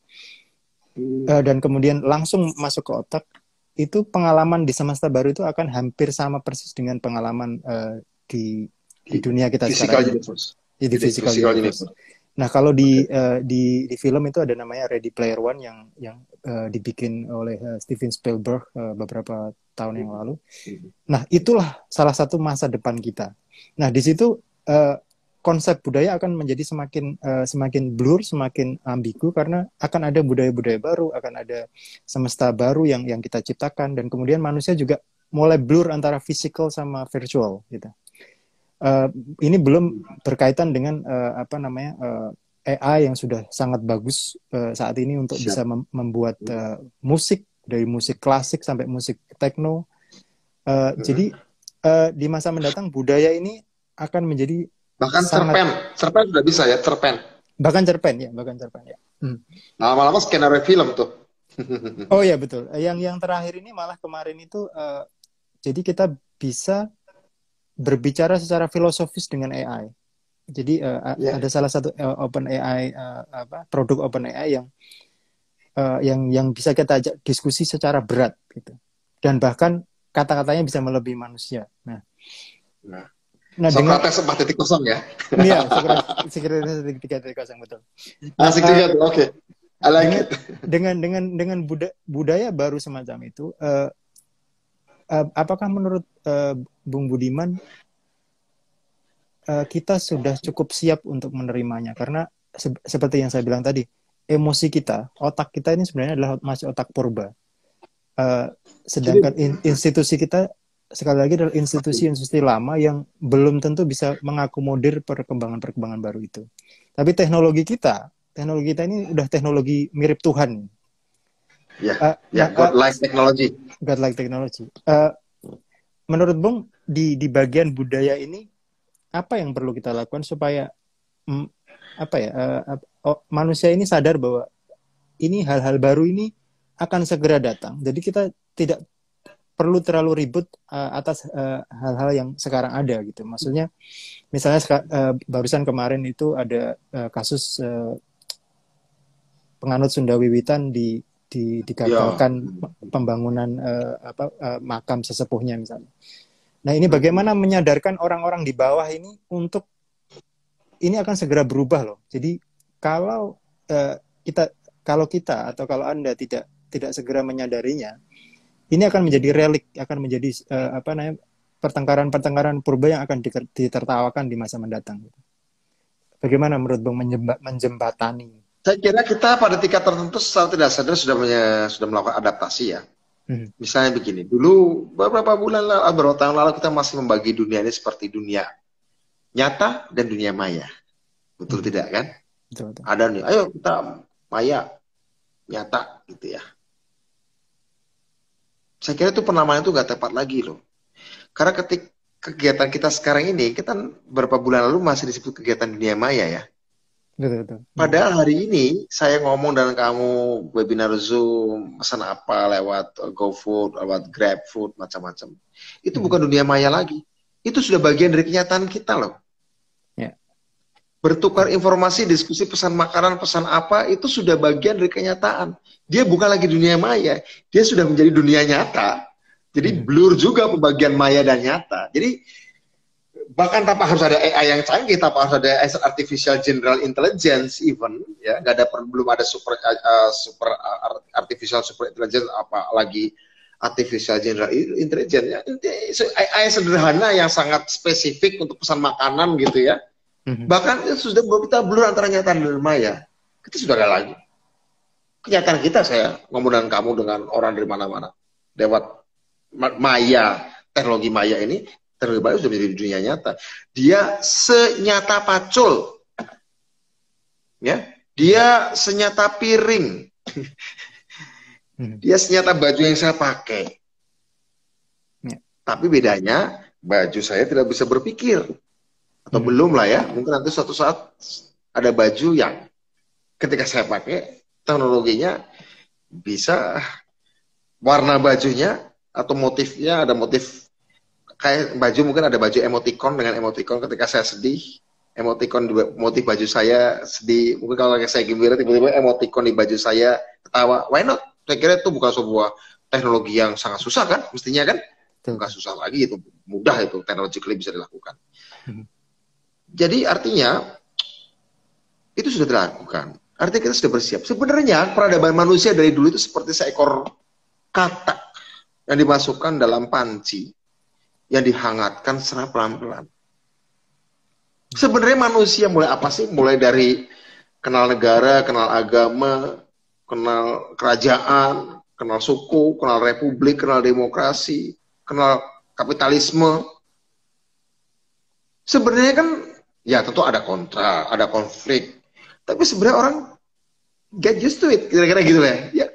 Speaker 1: Uh, dan kemudian langsung masuk ke otak itu pengalaman di semesta baru itu akan hampir sama persis dengan pengalaman uh, di di dunia kita
Speaker 2: physical sekarang. Universe.
Speaker 1: Di, di physical, physical universe. universe. Nah, kalau di uh, di di film itu ada namanya Ready Player One yang yang uh, dibikin oleh uh, Steven Spielberg uh, beberapa tahun yang lalu. Nah, itulah salah satu masa depan kita. Nah, di situ uh, konsep budaya akan menjadi semakin uh, semakin blur, semakin ambigu karena akan ada budaya-budaya baru, akan ada semesta baru yang yang kita ciptakan dan kemudian manusia juga mulai blur antara physical sama virtual gitu. Uh, ini belum berkaitan dengan uh, apa namanya uh, AI yang sudah sangat bagus uh, saat ini untuk Siap. bisa mem membuat uh, musik dari musik klasik sampai musik techno. Uh, hmm. Jadi uh, di masa mendatang budaya ini akan menjadi
Speaker 2: Bahkan sangat... cerpen, cerpen sudah bisa ya, cerpen.
Speaker 1: Bahkan cerpen ya, bahkan cerpen ya. Hmm.
Speaker 2: Lama-lama skenario film tuh.
Speaker 1: oh ya betul. Yang yang terakhir ini malah kemarin itu, uh, jadi kita bisa berbicara secara filosofis dengan AI. Jadi uh, yeah. ada salah satu uh, Open AI uh, apa produk Open AI yang uh, yang yang bisa kita ajak diskusi secara berat gitu. Dan bahkan kata-katanya bisa melebihi manusia. Nah,
Speaker 2: nah Nah, Socrates titik kosong ya?
Speaker 1: Iya, Socrates tiga titik kosong betul.
Speaker 2: Asik juga tuh, oke. I like
Speaker 1: dengan, Dengan dengan dengan budaya, budaya baru semacam itu, uh, uh, apakah menurut uh, Bung Budiman uh, kita sudah cukup siap untuk menerimanya? Karena se seperti yang saya bilang tadi, emosi kita, otak kita ini sebenarnya adalah masih otak purba. Uh, sedangkan in, institusi kita sekali lagi adalah institusi-institusi lama yang belum tentu bisa mengakomodir perkembangan-perkembangan baru itu. Tapi teknologi kita, teknologi kita ini udah teknologi mirip Tuhan.
Speaker 2: Ya, uh, ya, nah, like uh, technology.
Speaker 1: like technology. Uh, menurut Bung di di bagian budaya ini apa yang perlu kita lakukan supaya mm, apa ya uh, uh, manusia ini sadar bahwa ini hal-hal baru ini akan segera datang. Jadi kita tidak perlu terlalu ribut uh, atas eh, hal-hal uh, yang sekarang ada gitu. Maksudnya misalnya uh, barusan kemarin itu ada uh, kasus uh, penganut Sunda Wiwitan di di digagalkan ya. pembangunan uh, apa uh, makam sesepuhnya misalnya. Nah, ini bagaimana menyadarkan orang-orang di bawah ini untuk ini akan segera berubah loh. Jadi kalau uh, kita kalau kita atau kalau Anda tidak tidak segera menyadarinya, ini akan menjadi relik, akan menjadi uh, apa namanya pertengkaran-pertengkaran purba yang akan ditertawakan di masa mendatang. Bagaimana menurut Bang menjembatani?
Speaker 2: Saya kira kita pada tingkat tertentu secara tidak sadar sudah sudah melakukan adaptasi ya. Hmm. Misalnya begini, dulu beberapa bulan lalu, beberapa tahun lalu kita masih membagi dunia ini seperti dunia nyata dan dunia maya. Betul hmm. tidak kan? Betul, betul. Ada nih, ayo kita maya nyata gitu ya. Saya kira itu penamaan itu nggak tepat lagi loh. Karena ketika kegiatan kita sekarang ini, kita beberapa bulan lalu masih disebut kegiatan dunia maya ya. Betul, betul. Padahal hari ini saya ngomong dengan kamu webinar Zoom, pesan apa lewat GoFood, lewat GrabFood, macam-macam. Itu hmm. bukan dunia maya lagi. Itu sudah bagian dari kenyataan kita loh. Ya. Bertukar informasi, diskusi pesan makanan, pesan apa, itu sudah bagian dari kenyataan. Dia bukan lagi dunia maya, dia sudah menjadi dunia nyata. Jadi hmm. blur juga pembagian maya dan nyata. Jadi bahkan tanpa harus ada AI yang canggih, tanpa harus ada artificial general intelligence even ya, nggak ada belum ada super uh, super uh, artificial super intelligence apalagi artificial general intelligence ya. AI sederhana yang sangat spesifik untuk pesan makanan gitu ya. Mm-hmm. Bahkan itu sudah kita blur antara nyata dan maya. Kita sudah ada lagi. Kenyataan kita saya dengan kamu dengan orang dari mana-mana lewat maya teknologi maya ini baru sudah menjadi dunia nyata. Dia senyata pacul. Ya, dia senyata piring. Hmm. dia senyata baju yang saya pakai. Ya. Tapi bedanya baju saya tidak bisa berpikir. Atau hmm. belum lah ya. Mungkin nanti suatu saat ada baju yang ketika saya pakai teknologinya bisa warna bajunya atau motifnya ada motif kayak baju mungkin ada baju emoticon dengan emoticon. Ketika saya sedih emoticon motif baju saya sedih. Mungkin kalau saya gembira tiba-tiba emoticon di baju saya ketawa. Why not? Saya kira itu bukan sebuah teknologi yang sangat susah kan? Mestinya kan? Bukan susah lagi itu mudah itu teknologi bisa dilakukan. Hmm. jadi artinya itu sudah dilakukan. Artinya kita sudah bersiap. Sebenarnya peradaban manusia dari dulu itu seperti seekor katak yang dimasukkan dalam panci yang dihangatkan secara pelan-pelan. Sebenarnya manusia mulai apa sih? Mulai dari kenal negara, kenal agama, kenal kerajaan, kenal suku, kenal republik, kenal demokrasi, kenal kapitalisme. Sebenarnya kan ya tentu ada kontra, ada konflik. Tapi sebenarnya orang get used to it, kira-kira gitu ya. Ya,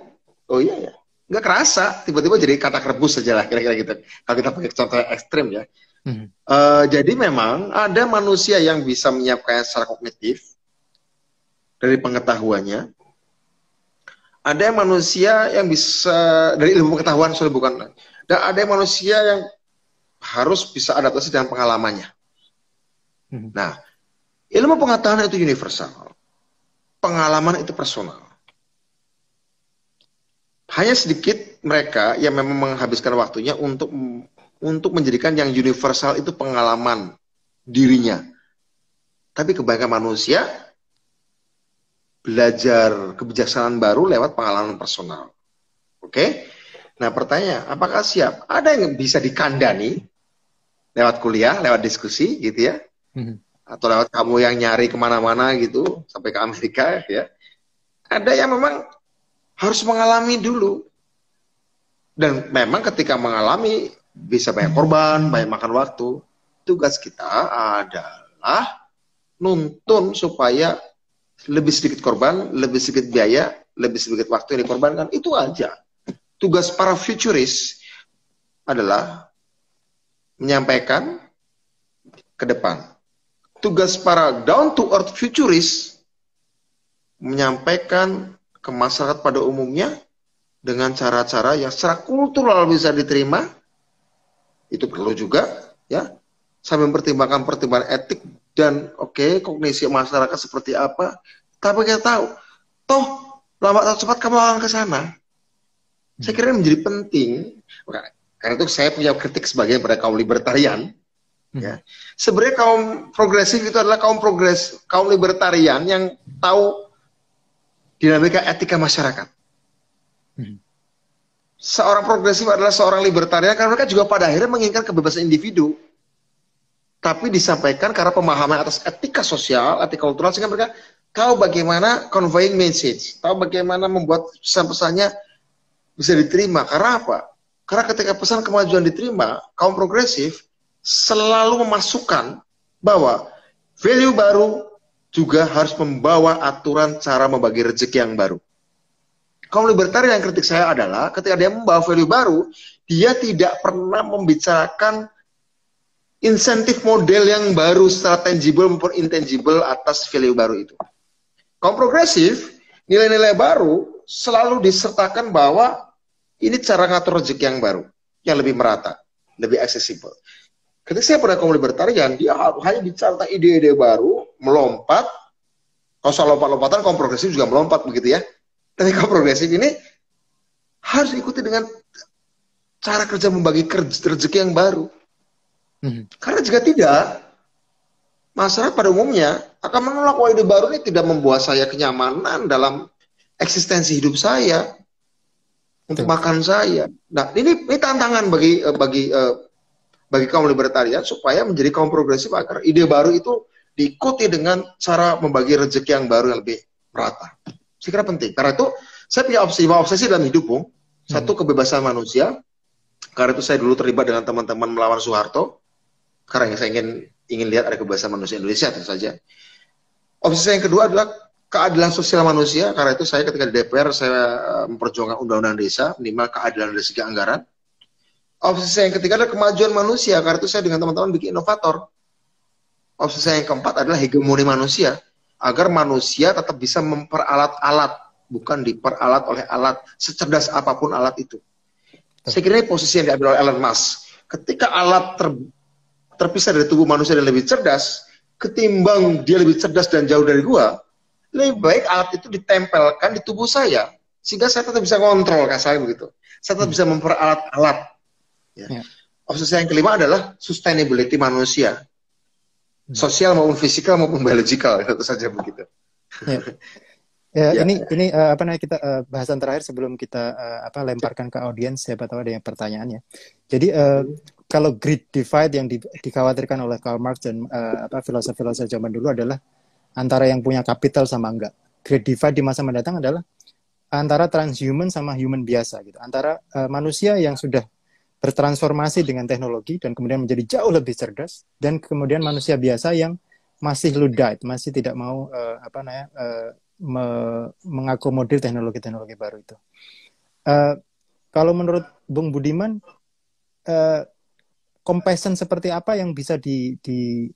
Speaker 2: oh iya ya nggak kerasa tiba-tiba jadi kata rebus saja lah kira-kira gitu. Kalau kita pakai contoh ekstrim ya. Hmm. uh, jadi memang ada manusia yang bisa menyiapkan secara kognitif dari pengetahuannya. Ada yang manusia yang bisa dari ilmu pengetahuan sudah bukan. Dan ada yang manusia yang harus bisa adaptasi dengan pengalamannya. Hmm. nah ilmu pengetahuan itu universal. Pengalaman itu personal hanya sedikit mereka yang memang menghabiskan waktunya untuk untuk menjadikan yang universal itu pengalaman dirinya. Tapi kebanyakan manusia belajar kebijaksanaan baru lewat pengalaman personal. Oke? Okay? Nah, pertanyaan, apakah siap? Ada yang bisa dikandani lewat kuliah, lewat diskusi gitu ya? Hmm. Atau lewat kamu yang nyari ke mana-mana gitu, sampai ke Amerika ya? Ada yang memang harus mengalami dulu. Dan memang ketika mengalami bisa banyak korban, banyak makan waktu. Tugas kita adalah nuntun supaya lebih sedikit korban, lebih sedikit biaya, lebih sedikit waktu yang dikorbankan. Itu aja. Tugas para futuris adalah menyampaikan ke depan. Tugas para down to earth futuris menyampaikan ke masyarakat pada umumnya dengan cara-cara yang secara kultural bisa diterima itu perlu juga ya sambil mempertimbangkan pertimbangan etik dan oke okay, kognisi masyarakat seperti apa. Tapi kita tahu toh lama atau cepat kamu akan ke sana. Saya kira ini menjadi penting. Karena itu saya punya kritik sebagai pada kaum libertarian hmm. ya. Sebenarnya kaum progresif itu adalah kaum progres kaum libertarian yang tahu dinamika etika masyarakat. Hmm. seorang progresif adalah seorang libertarian karena mereka juga pada akhirnya menginginkan kebebasan individu. Tapi disampaikan karena pemahaman atas etika sosial, etika kultural sehingga mereka tahu bagaimana conveying message, tahu bagaimana membuat pesan-pesannya bisa diterima. Karena apa? Karena ketika pesan kemajuan diterima, kaum progresif selalu memasukkan bahwa value baru juga harus membawa aturan cara membagi rezeki yang baru. Kaum libertarian yang kritik saya adalah ketika dia membawa value baru, dia tidak pernah membicarakan insentif model yang baru secara tangible maupun intangible atas value baru itu. Kaum progresif, nilai-nilai baru selalu disertakan bahwa ini cara ngatur rezeki yang baru, yang lebih merata, lebih aksesibel. Ketika saya pada kaum libertarian, dia hanya bicara ide-ide baru, melompat. Kalau soal lompat-lompatan, kaum progresif juga melompat begitu ya. Tapi kaum progresif ini harus ikuti dengan cara kerja membagi rezeki yang baru. Hmm. Karena jika tidak, masyarakat pada umumnya akan menolak wah ide baru ini tidak membuat saya kenyamanan dalam eksistensi hidup saya untuk makan saya. Nah, ini, ini tantangan bagi eh, bagi uh, bagi kaum libertarian supaya menjadi kaum progresif agar ide baru itu diikuti dengan cara membagi rezeki yang baru yang lebih merata. Saya kira penting. Karena itu saya punya obsesi, obsesi dalam hidup, Bung. Satu hmm. kebebasan manusia. Karena itu saya dulu terlibat dengan teman-teman melawan Soeharto karena saya ingin ingin lihat ada kebebasan manusia Indonesia tentu saja. Opsi yang kedua adalah keadilan sosial manusia. Karena itu saya ketika di DPR saya eh, memperjuangkan undang-undang desa minimal keadilan dari segi anggaran. Opsi saya yang ketiga adalah kemajuan manusia. Karena itu saya dengan teman-teman bikin inovator. Opsi saya yang keempat adalah hegemoni manusia agar manusia tetap bisa memperalat-alat bukan diperalat oleh alat secerdas apa pun alat itu. Saya kira ini posisi yang diambil oleh Elon Musk. Ketika alat ter, terpisah dari tubuh manusia dan lebih cerdas, ketimbang dia lebih cerdas dan jauh dari gua, lebih baik alat itu ditempelkan di tubuh saya sehingga saya tetap bisa kontrol saya begitu. Saya tetap hmm. bisa memperalat alat. Ya. Ya. Opsi saya yang kelima adalah sustainability manusia. Sosial maupun fisikal maupun biologikal, itu saja begitu.
Speaker 1: Ya. Ya, ya, ini ini uh, apa namanya kita uh, bahasan terakhir sebelum kita uh, apa lemparkan ke audiens siapa tahu ada yang pertanyaannya. Jadi uh, kalau great divide yang di, dikhawatirkan oleh Karl Marx dan uh, apa filosof-filosof zaman dulu adalah antara yang punya kapital sama enggak. Great divide di masa mendatang adalah antara transhuman sama human biasa gitu. Antara uh, manusia yang sudah bertransformasi dengan teknologi dan kemudian menjadi jauh lebih cerdas dan kemudian manusia biasa yang masih luddite, masih tidak mau uh, apa namanya uh, me mengakomodir teknologi-teknologi baru itu. Uh, kalau menurut Bung Budiman, uh, compassion seperti apa yang bisa di, di,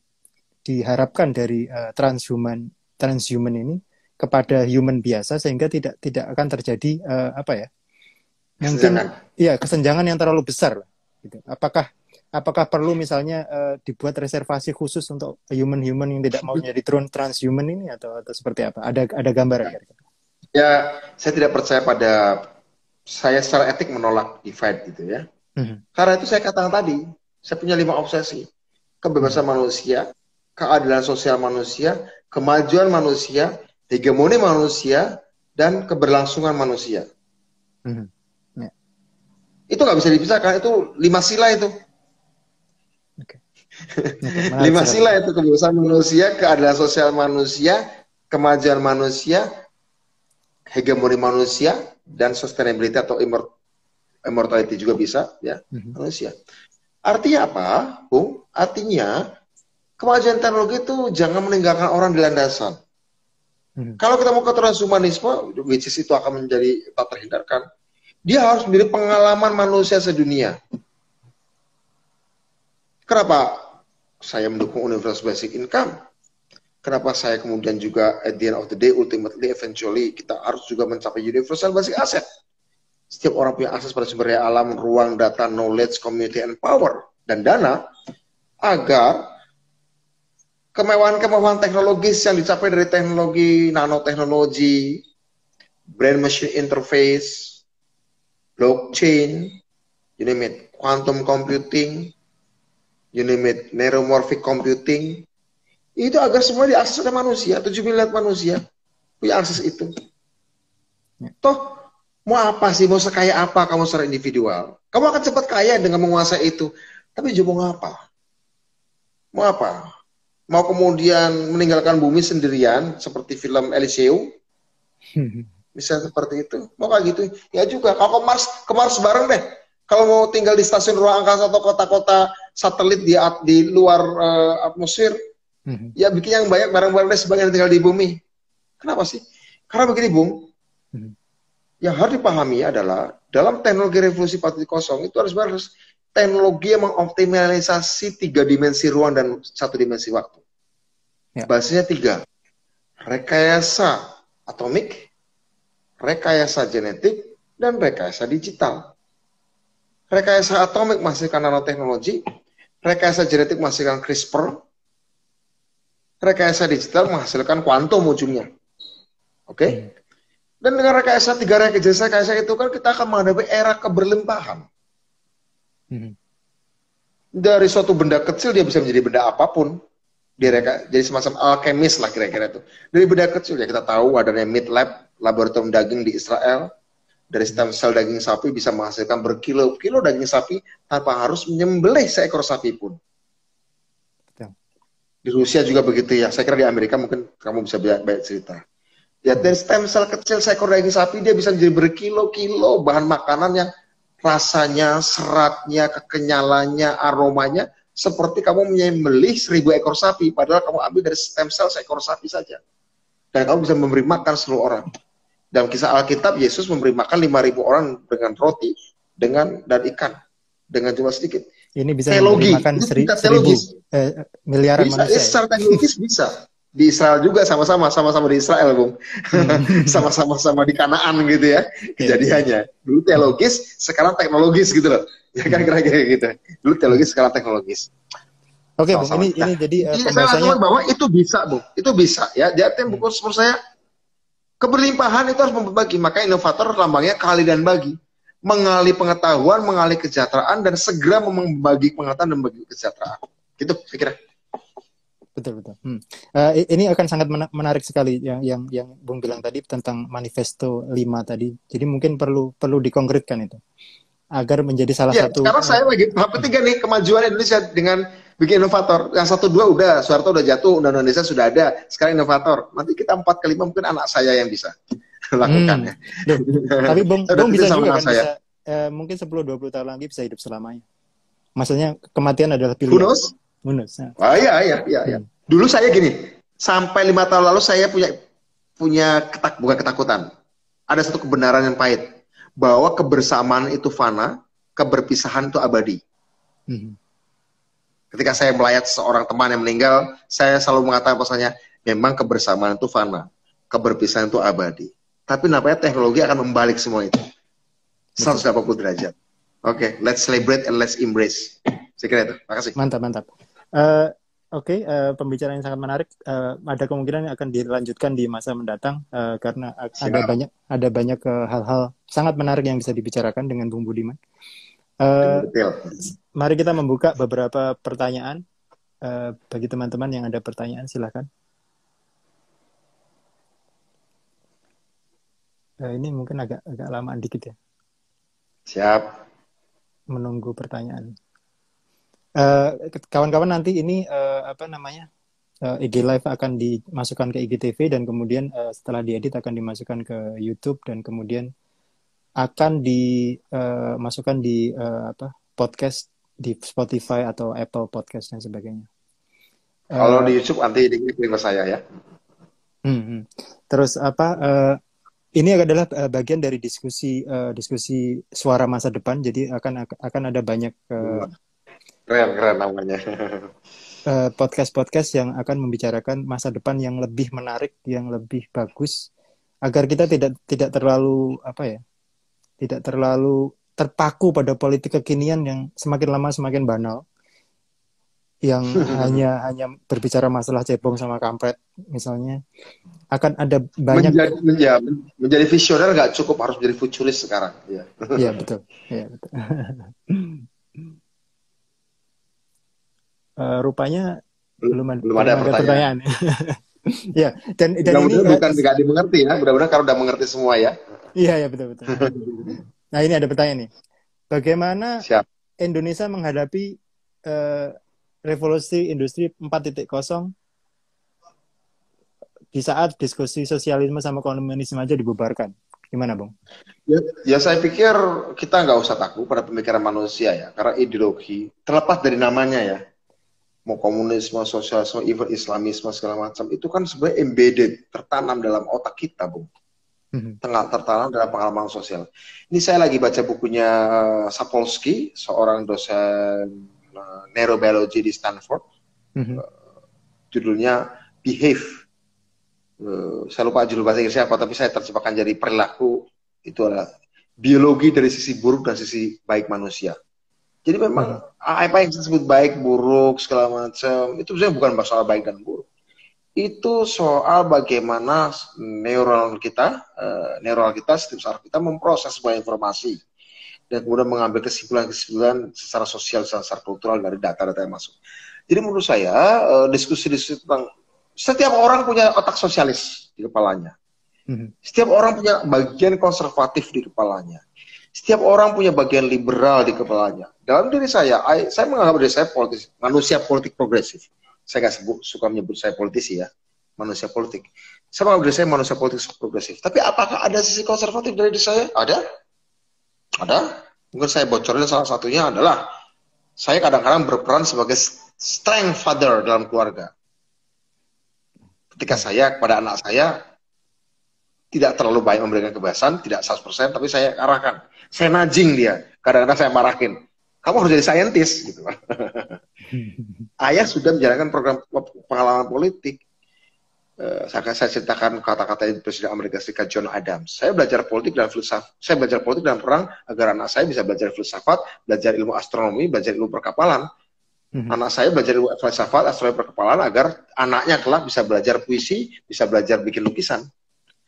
Speaker 1: diharapkan dari uh, transhuman transhuman ini kepada human biasa sehingga tidak tidak akan terjadi uh, apa ya mungkin iya kesenjangan yang terlalu besar gitu. apakah apakah perlu misalnya uh, dibuat reservasi khusus untuk human-human yang tidak mau jadi drone transhuman ini atau atau seperti apa ada ada gambaran ya,
Speaker 2: ya saya tidak percaya pada saya secara etik menolak divide gitu ya mm -hmm. karena itu saya katakan tadi saya punya lima obsesi. Kebebasan manusia, keadilan sosial manusia, kemajuan manusia, hegemoni manusia, dan keberlangsungan manusia. Mm-hmm. Itu nggak bisa dipisahkan. Itu lima sila itu. Okay. Okay, lima sila itu kebebasan manusia, keadilan sosial manusia, kemajuan manusia, hegemoni manusia, dan sustainability atau immortality juga bisa ya mm-hmm. manusia. Artinya apa, Bung? Artinya kemajuan teknologi itu jangan meninggalkan orang di landasan. Hmm. Kalau kita mau ke transhumanisme, which is itu akan menjadi tak terhindarkan, dia harus menjadi pengalaman manusia sedunia. Kenapa saya mendukung universal basic income? Kenapa saya kemudian juga at the end of the day, ultimately, eventually, kita harus juga mencapai universal basic asset setiap orang punya akses pada sumber daya alam, ruang, data, knowledge, community, and power, dan dana, agar kemewahan-kemewahan teknologis yang dicapai dari teknologi nanoteknologi, brain machine interface, blockchain, you name it, quantum computing, you name it, neuromorphic computing, itu agar semua diakses oleh manusia, 7 miliar manusia punya akses itu. Ya. Toh Mau apa sih? Mau sekaya apa kamu secara individual? Kamu akan cepat kaya dengan menguasai itu. Tapi juga mau apa? Mau apa? Mau kemudian meninggalkan bumi sendirian seperti film Eliseu? Bisa seperti itu. Mau kayak gitu? Ya juga. Kalau ke Mars, ke Mars bareng deh. Kalau mau tinggal di stasiun ruang angkasa atau kota-kota satelit di di luar uh, atmosfer, hmm. ya bikin yang banyak barang-barang deh sebagian tinggal di bumi. Kenapa sih? Karena begini, Bung. Hmm. Yang harus dipahami adalah dalam teknologi revolusi 4.0 itu harus harus teknologi yang mengoptimalisasi tiga dimensi ruang dan satu dimensi waktu. Ya. Bahasanya tiga. Rekayasa atomik, rekayasa genetik, dan rekayasa digital. Rekayasa atomik menghasilkan nanoteknologi, rekayasa genetik menghasilkan CRISPR, rekayasa digital menghasilkan kuantum ujungnya. Oke? Okay? Hmm. Dan dengan rekayasa tiga rekayasa, rekayasa itu kan kita akan menghadapi era keberlimpahan. Hmm. Dari suatu benda kecil dia bisa menjadi benda apa pun. Direka, jadi semacam alkemis lah kira-kira itu. Dari benda kecil ya kita tahu adanya meat lab, laboratorium daging di Israel, dari stem sel daging sapi bisa menghasilkan berkilo-kilo daging sapi tanpa harus menyembelih seekor sapi pun. Di Rusia juga begitu ya. Saya kira di Amerika mungkin kamu bisa banyak, cerita. Ya dari stem sel kecil seekor daging sapi dia bisa menjadi berkilo-kilo bahan makanan yang rasanya, seratnya, kekenyalannya, aromanya seperti kamu menyembelih seribu ekor sapi, padahal kamu ambil dari stem sel seekor sapi saja. Dan kamu bisa memberi makan seluruh orang. Dalam kisah Alkitab, Yesus memberi makan 5.000 orang dengan roti dengan dan ikan dengan jumlah sedikit.
Speaker 1: Ini bisa teologi. makan seri, seribu eh, miliaran
Speaker 2: bisa,
Speaker 1: manusia.
Speaker 2: Secara teknologis bisa. Di Israel juga sama-sama, sama-sama di Israel, Bung. Hmm. Sama-sama sama di Kanaan gitu ya iya. kejadiannya. Dulu teologis, sekarang teknologis gitu loh. Ya kan kira-kira gitu. Dulu teologis, sekarang teknologis.
Speaker 1: Oke, okay, Bung. Ini, nah, ini jadi uh,
Speaker 2: pembahasannya bahwa itu bisa, Bung. Itu bisa ya. Jadi hmm. buku saya Keberlimpahan itu harus membagi, maka inovator lambangnya kali dan bagi. Mengalih pengetahuan, mengalih kesejahteraan, dan segera membagi pengetahuan dan membagi kesejahteraan. Gitu, saya kira.
Speaker 1: Betul betul. Hmm. Uh, ini akan sangat menarik sekali yang yang yang Bung bilang tadi tentang manifesto 5 tadi. Jadi mungkin perlu perlu dikonkretkan itu agar menjadi salah ya, satu.
Speaker 2: Sekarang saya lagi tahap ketiga nih kemajuan Indonesia dengan bikin inovator. Yang satu dua udah, Soeharto udah jatuh, Undang Indonesia sudah ada. Sekarang inovator. Nanti kita empat ke lima mungkin anak saya yang bisa lakukan.
Speaker 1: Hmm. Tapi Bung, Bung bisa juga kan saya. bisa, eh, mungkin 10-20 tahun lagi bisa hidup selamanya. Maksudnya kematian adalah pilihan.
Speaker 2: Hunus? Hunus. Nah. Ah, iya, iya, iya. iya. Hmm. Dulu saya gini, sampai lima tahun lalu saya punya punya ketak bukan ketakutan. Ada satu kebenaran yang pahit bahwa kebersamaan itu fana, keberpisahan itu abadi. Hmm Ketika saya melayat seorang teman yang meninggal, saya selalu mengatakan pesannya, memang kebersamaan itu fana, keberpisahan itu abadi. Tapi nampaknya teknologi akan membalik semua itu. 180 derajat. Oke, okay, let's celebrate and let's embrace. Saya kira itu. Makasih.
Speaker 1: Mantap, mantap. Uh, Oke, okay, uh, eh, pembicaraan yang sangat menarik. Uh, ada kemungkinan akan dilanjutkan di masa mendatang uh, karena Siap. ada banyak ada banyak hal-hal uh, sangat menarik yang bisa dibicarakan dengan Bung Budiman. Uh, mari kita membuka beberapa pertanyaan. Uh, bagi teman-teman yang ada pertanyaan, silahkan. Uh, ini mungkin agak agak lama dikit ya.
Speaker 2: Siap.
Speaker 1: Menunggu pertanyaan. Kawan-kawan uh, nanti ini uh, apa namanya uh, IG Live akan dimasukkan ke IGTV dan kemudian uh, setelah diedit akan dimasukkan ke YouTube dan kemudian akan dimasukkan uh, di uh, apa podcast di Spotify atau Apple Podcast dan sebagainya.
Speaker 2: Kalau uh, di YouTube nanti dikirim ke saya ya.
Speaker 1: Hmm, hmm. Terus apa? Uh, ini adalah uh, bagian dari diskusi uh, diskusi suara masa depan. Jadi akan akan ada banyak uh,
Speaker 2: keren keren namanya.
Speaker 1: podcast podcast yang akan membicarakan masa depan yang lebih menarik, yang lebih bagus, agar kita tidak tidak terlalu apa ya tidak terlalu terpaku pada politik kekinian yang semakin lama semakin banal. Yang hanya hanya berbicara masalah cebong sama kampret misalnya. Akan ada banyak
Speaker 2: menjadi, menjadi, menjadi visioner nggak cukup harus menjadi futuris sekarang.
Speaker 1: Ya iya betul. Ya betul. Uh, rupanya belum,
Speaker 2: belum ada, ada pertanyaan,
Speaker 1: ya dan dan
Speaker 2: ini bukan nggak dimengerti ya. Mudah-mudahan kalau udah mengerti semua ya.
Speaker 1: Iya, ya betul betul. Nah ini ada pertanyaan nih. Bagaimana
Speaker 2: Siap.
Speaker 1: Indonesia menghadapi uh, revolusi industri 4.0 di saat diskusi sosialisme sama komunisme aja dibubarkan? Gimana, Bung?
Speaker 2: Ya, ya saya pikir kita nggak usah takut pada pemikiran manusia ya, karena ideologi terlepas dari namanya ya, mau komunisme, sosialisme, even Islamisme segala macam itu kan sebenarnya embedded, tertanam dalam otak kita, Bung. Mhm. Tengah tertanam dalam pengalaman sosial. Ini saya lagi baca bukunya Sapolsky, seorang dosen uh, neurobiologi di Stanford. Uh, judulnya Behave uh, saya lupa judul bahasa Inggrisnya apa, tapi saya terjemahkan jadi perilaku itu adalah biologi dari sisi buruk dan sisi baik manusia. Jadi memang hmm. apa yang disebut baik, buruk, segala macam, itu sebenarnya bukan masalah baik dan buruk. Itu soal bagaimana neural kita, uh, neural kita, sistem saraf kita memproses sebuah informasi dan kemudian mengambil kesimpulan-kesimpulan secara sosial, secara kultural dari data-data yang masuk. Jadi menurut saya uh, diskusi-diskusi tentang setiap orang punya otak sosialis di kepalanya. Hmm. Setiap orang punya bagian konservatif di kepalanya. Setiap orang punya bagian liberal di kepalanya. Dalam diri saya, saya menganggap diri saya politis, manusia politik progresif. Saya nggak sebut, suka menyebut saya politisi ya, manusia politik. Saya menganggap saya manusia politik progresif. Tapi apakah ada sisi konservatif dari diri saya? Ada. Ada. Mungkin saya bocorin salah satunya adalah saya kadang-kadang berperan sebagai strength father dalam keluarga ketika saya kepada anak saya tidak terlalu baik memberikan kebebasan, tidak 100%, tapi saya arahkan. Saya najing dia. Kadang-kadang saya marahin. Kamu harus jadi saintis. Gitu. Ayah sudah menjalankan program pengalaman politik. Uh, saya, saya ceritakan kata-kata Presiden Amerika Serikat John Adams. Saya belajar politik dan filsafat. Saya belajar politik dan perang agar anak saya bisa belajar filsafat, belajar ilmu astronomi, belajar ilmu perkapalan. hmm Anak saya belajar filsafat, astronomi perkepalan agar anaknya kelak bisa belajar puisi, bisa belajar bikin lukisan.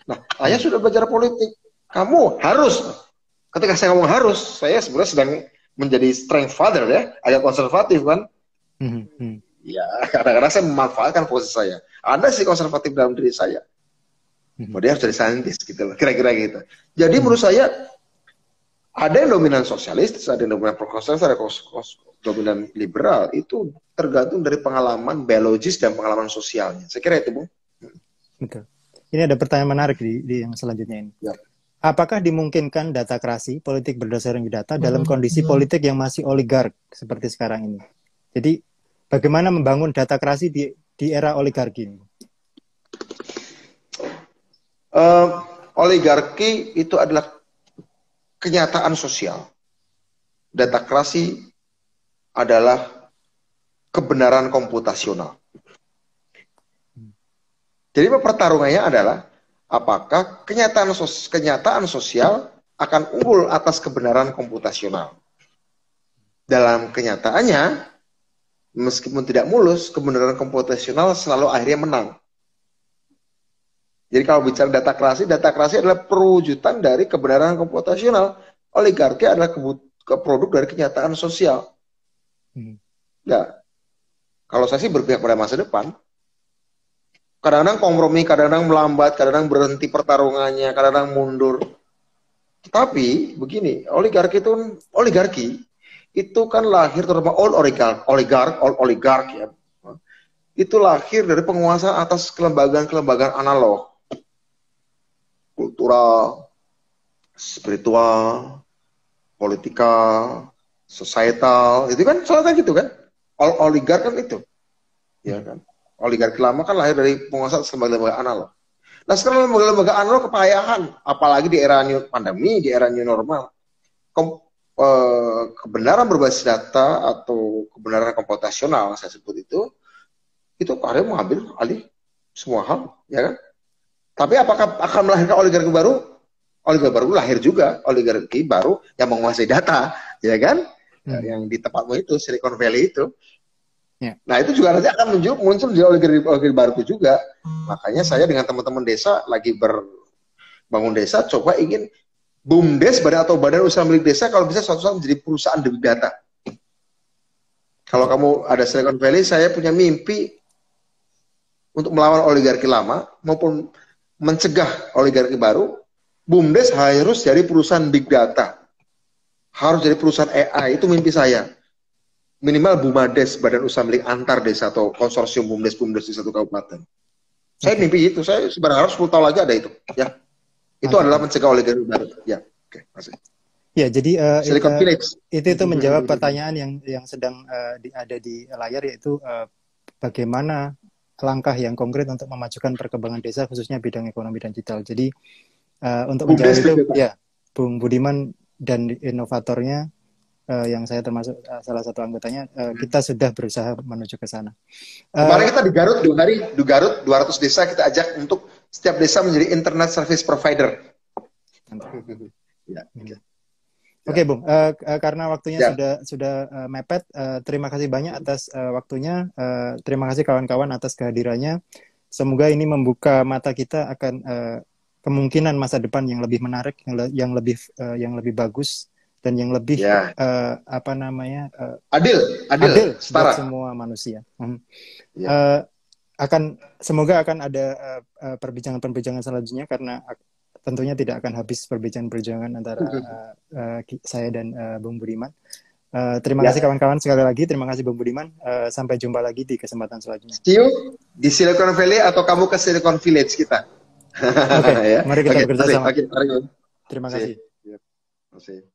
Speaker 2: Nah, ayah sudah belajar politik. Kamu harus. Ketika saya ngomong harus, saya sebenarnya sedang menjadi strength father ya, agak konservatif kan. Mm-hmm. Ya, kadang-kadang saya memanfaatkan posisi saya. Ada sih konservatif dalam diri saya. Mm-hmm. dia harus jadi saintis gitu loh, kira-kira gitu. Jadi mm-hmm. menurut saya ada yang dominan sosialis, ada yang dominan progresif, ada dominan liberal. Itu tergantung dari pengalaman biologis dan pengalaman sosialnya. Saya kira itu, Bu.
Speaker 1: Betul. Ini ada pertanyaan menarik di, di yang selanjutnya ini. Ya. Apakah dimungkinkan data krasi politik berdasarkan data dalam kondisi politik yang masih oligark seperti sekarang ini? Jadi bagaimana membangun data krasi di, di era oligarki ini?
Speaker 2: Uh, oligarki itu adalah kenyataan sosial. Data krasi adalah kebenaran komputasional. Jadi pertarungannya adalah apakah kenyataan sos kenyataan sosial akan unggul atas kebenaran komputasional. Dalam kenyataannya, meskipun tidak mulus, kebenaran komputasional selalu akhirnya menang. Jadi kalau bicara data krasi, data krasi adalah perwujudan dari kebenaran komputasional. Oligarki adalah ke produk dari kenyataan sosial. Hmm. Ya, kalau saya sih berpihak pada masa depan. Kadang-kadang kompromi, kadang-kadang melambat, kadang-kadang berhenti pertarungannya, kadang-kadang mundur. Tapi begini, oligarki itu oligarki itu kan lahir terutama all oligark, oligark, all oligark ya. Itu lahir dari penguasa atas kelembagaan-kelembagaan analog kultural, spiritual, politikal, societal, itu kan soalnya gitu kan. Ol oligark kan itu. Ya kan. Oligarki lama kan lahir dari penguasa lembaga-lembaga analog. Nah sekarang lembaga-lembaga analog kepayahan, apalagi di era new pandemi, di era new normal. Kom eh, kebenaran berbasis data atau kebenaran komputasional saya sebut itu, itu akhirnya mengambil alih semua hal, ya kan? Tapi apakah akan melahirkan oligarki baru? Oligarki baru lahir juga, oligarki baru yang menguasai data, ya kan? Hmm. Yang di tempatmu itu, Silicon Valley itu. Ya. Nah itu juga nanti akan muncul, muncul di oligarki, oligarki baru itu juga. Makanya saya dengan teman-teman desa lagi berbangun desa, coba ingin BUMDes badan atau badan usaha milik desa kalau bisa suatu saat menjadi perusahaan demi data. Kalau kamu ada Silicon Valley, saya punya mimpi untuk melawan oligarki lama maupun mencegah oligarki baru BUMDes harus jadi perusahaan big data. Harus jadi perusahaan AI, itu mimpi saya. Minimal BUMADes, Badan Usaha Milik Antar Desa atau konsorsium BUMDes-BUMDes di satu kabupaten. Saya mimpi itu, saya berharap 10 tahun lagi ada itu. Ya, Itu okay. adalah mencegah oligarki baru. Ya, oke, okay, masih.
Speaker 1: Ya, jadi uh, Silicon itu, itu itu menjawab pertanyaan yang yang sedang uh, di, ada di layar yaitu uh, bagaimana langkah yang konkret untuk memajukan perkembangan desa khususnya bidang ekonomi dan digital. Jadi uh, untuk menjawab itu ya Bung Budiman dan inovatornya uh, yang saya termasuk uh, salah satu anggotanya uh, kita sudah berusaha menuju ke sana.
Speaker 2: Uh, Kemarin kita di Garut dua hari di Garut 200 desa kita ajak untuk setiap desa menjadi internet service provider.
Speaker 1: ya, okay. Oke, okay, Bung. Uh, uh, karena waktunya ya. sudah sudah uh, mepet, uh, terima kasih banyak atas uh, waktunya. Uh, terima kasih kawan-kawan atas kehadirannya. Semoga ini membuka mata kita akan uh, kemungkinan masa depan yang lebih menarik, yang, le yang lebih uh, yang lebih bagus dan yang lebih ya. uh, apa namanya uh,
Speaker 2: adil, adil, adil
Speaker 1: buat semua manusia. Hmm. Ya. Uh, akan semoga akan ada perbincangan-perbincangan uh, selanjutnya karena tentunya tidak akan habis perbincangan-perbincangan antara uh, uh, saya dan uh, Bung Budiman. Uh, terima ya. kasih kawan-kawan sekali lagi. Terima kasih Bung Budiman. Uh, sampai jumpa lagi di kesempatan selanjutnya.
Speaker 2: See you di Silicon Valley atau kamu ke Silicon Village kita.
Speaker 1: Oke, okay. ya. mari kita okay. bekerja sama. Okay. Terima kasih. Terima kasih.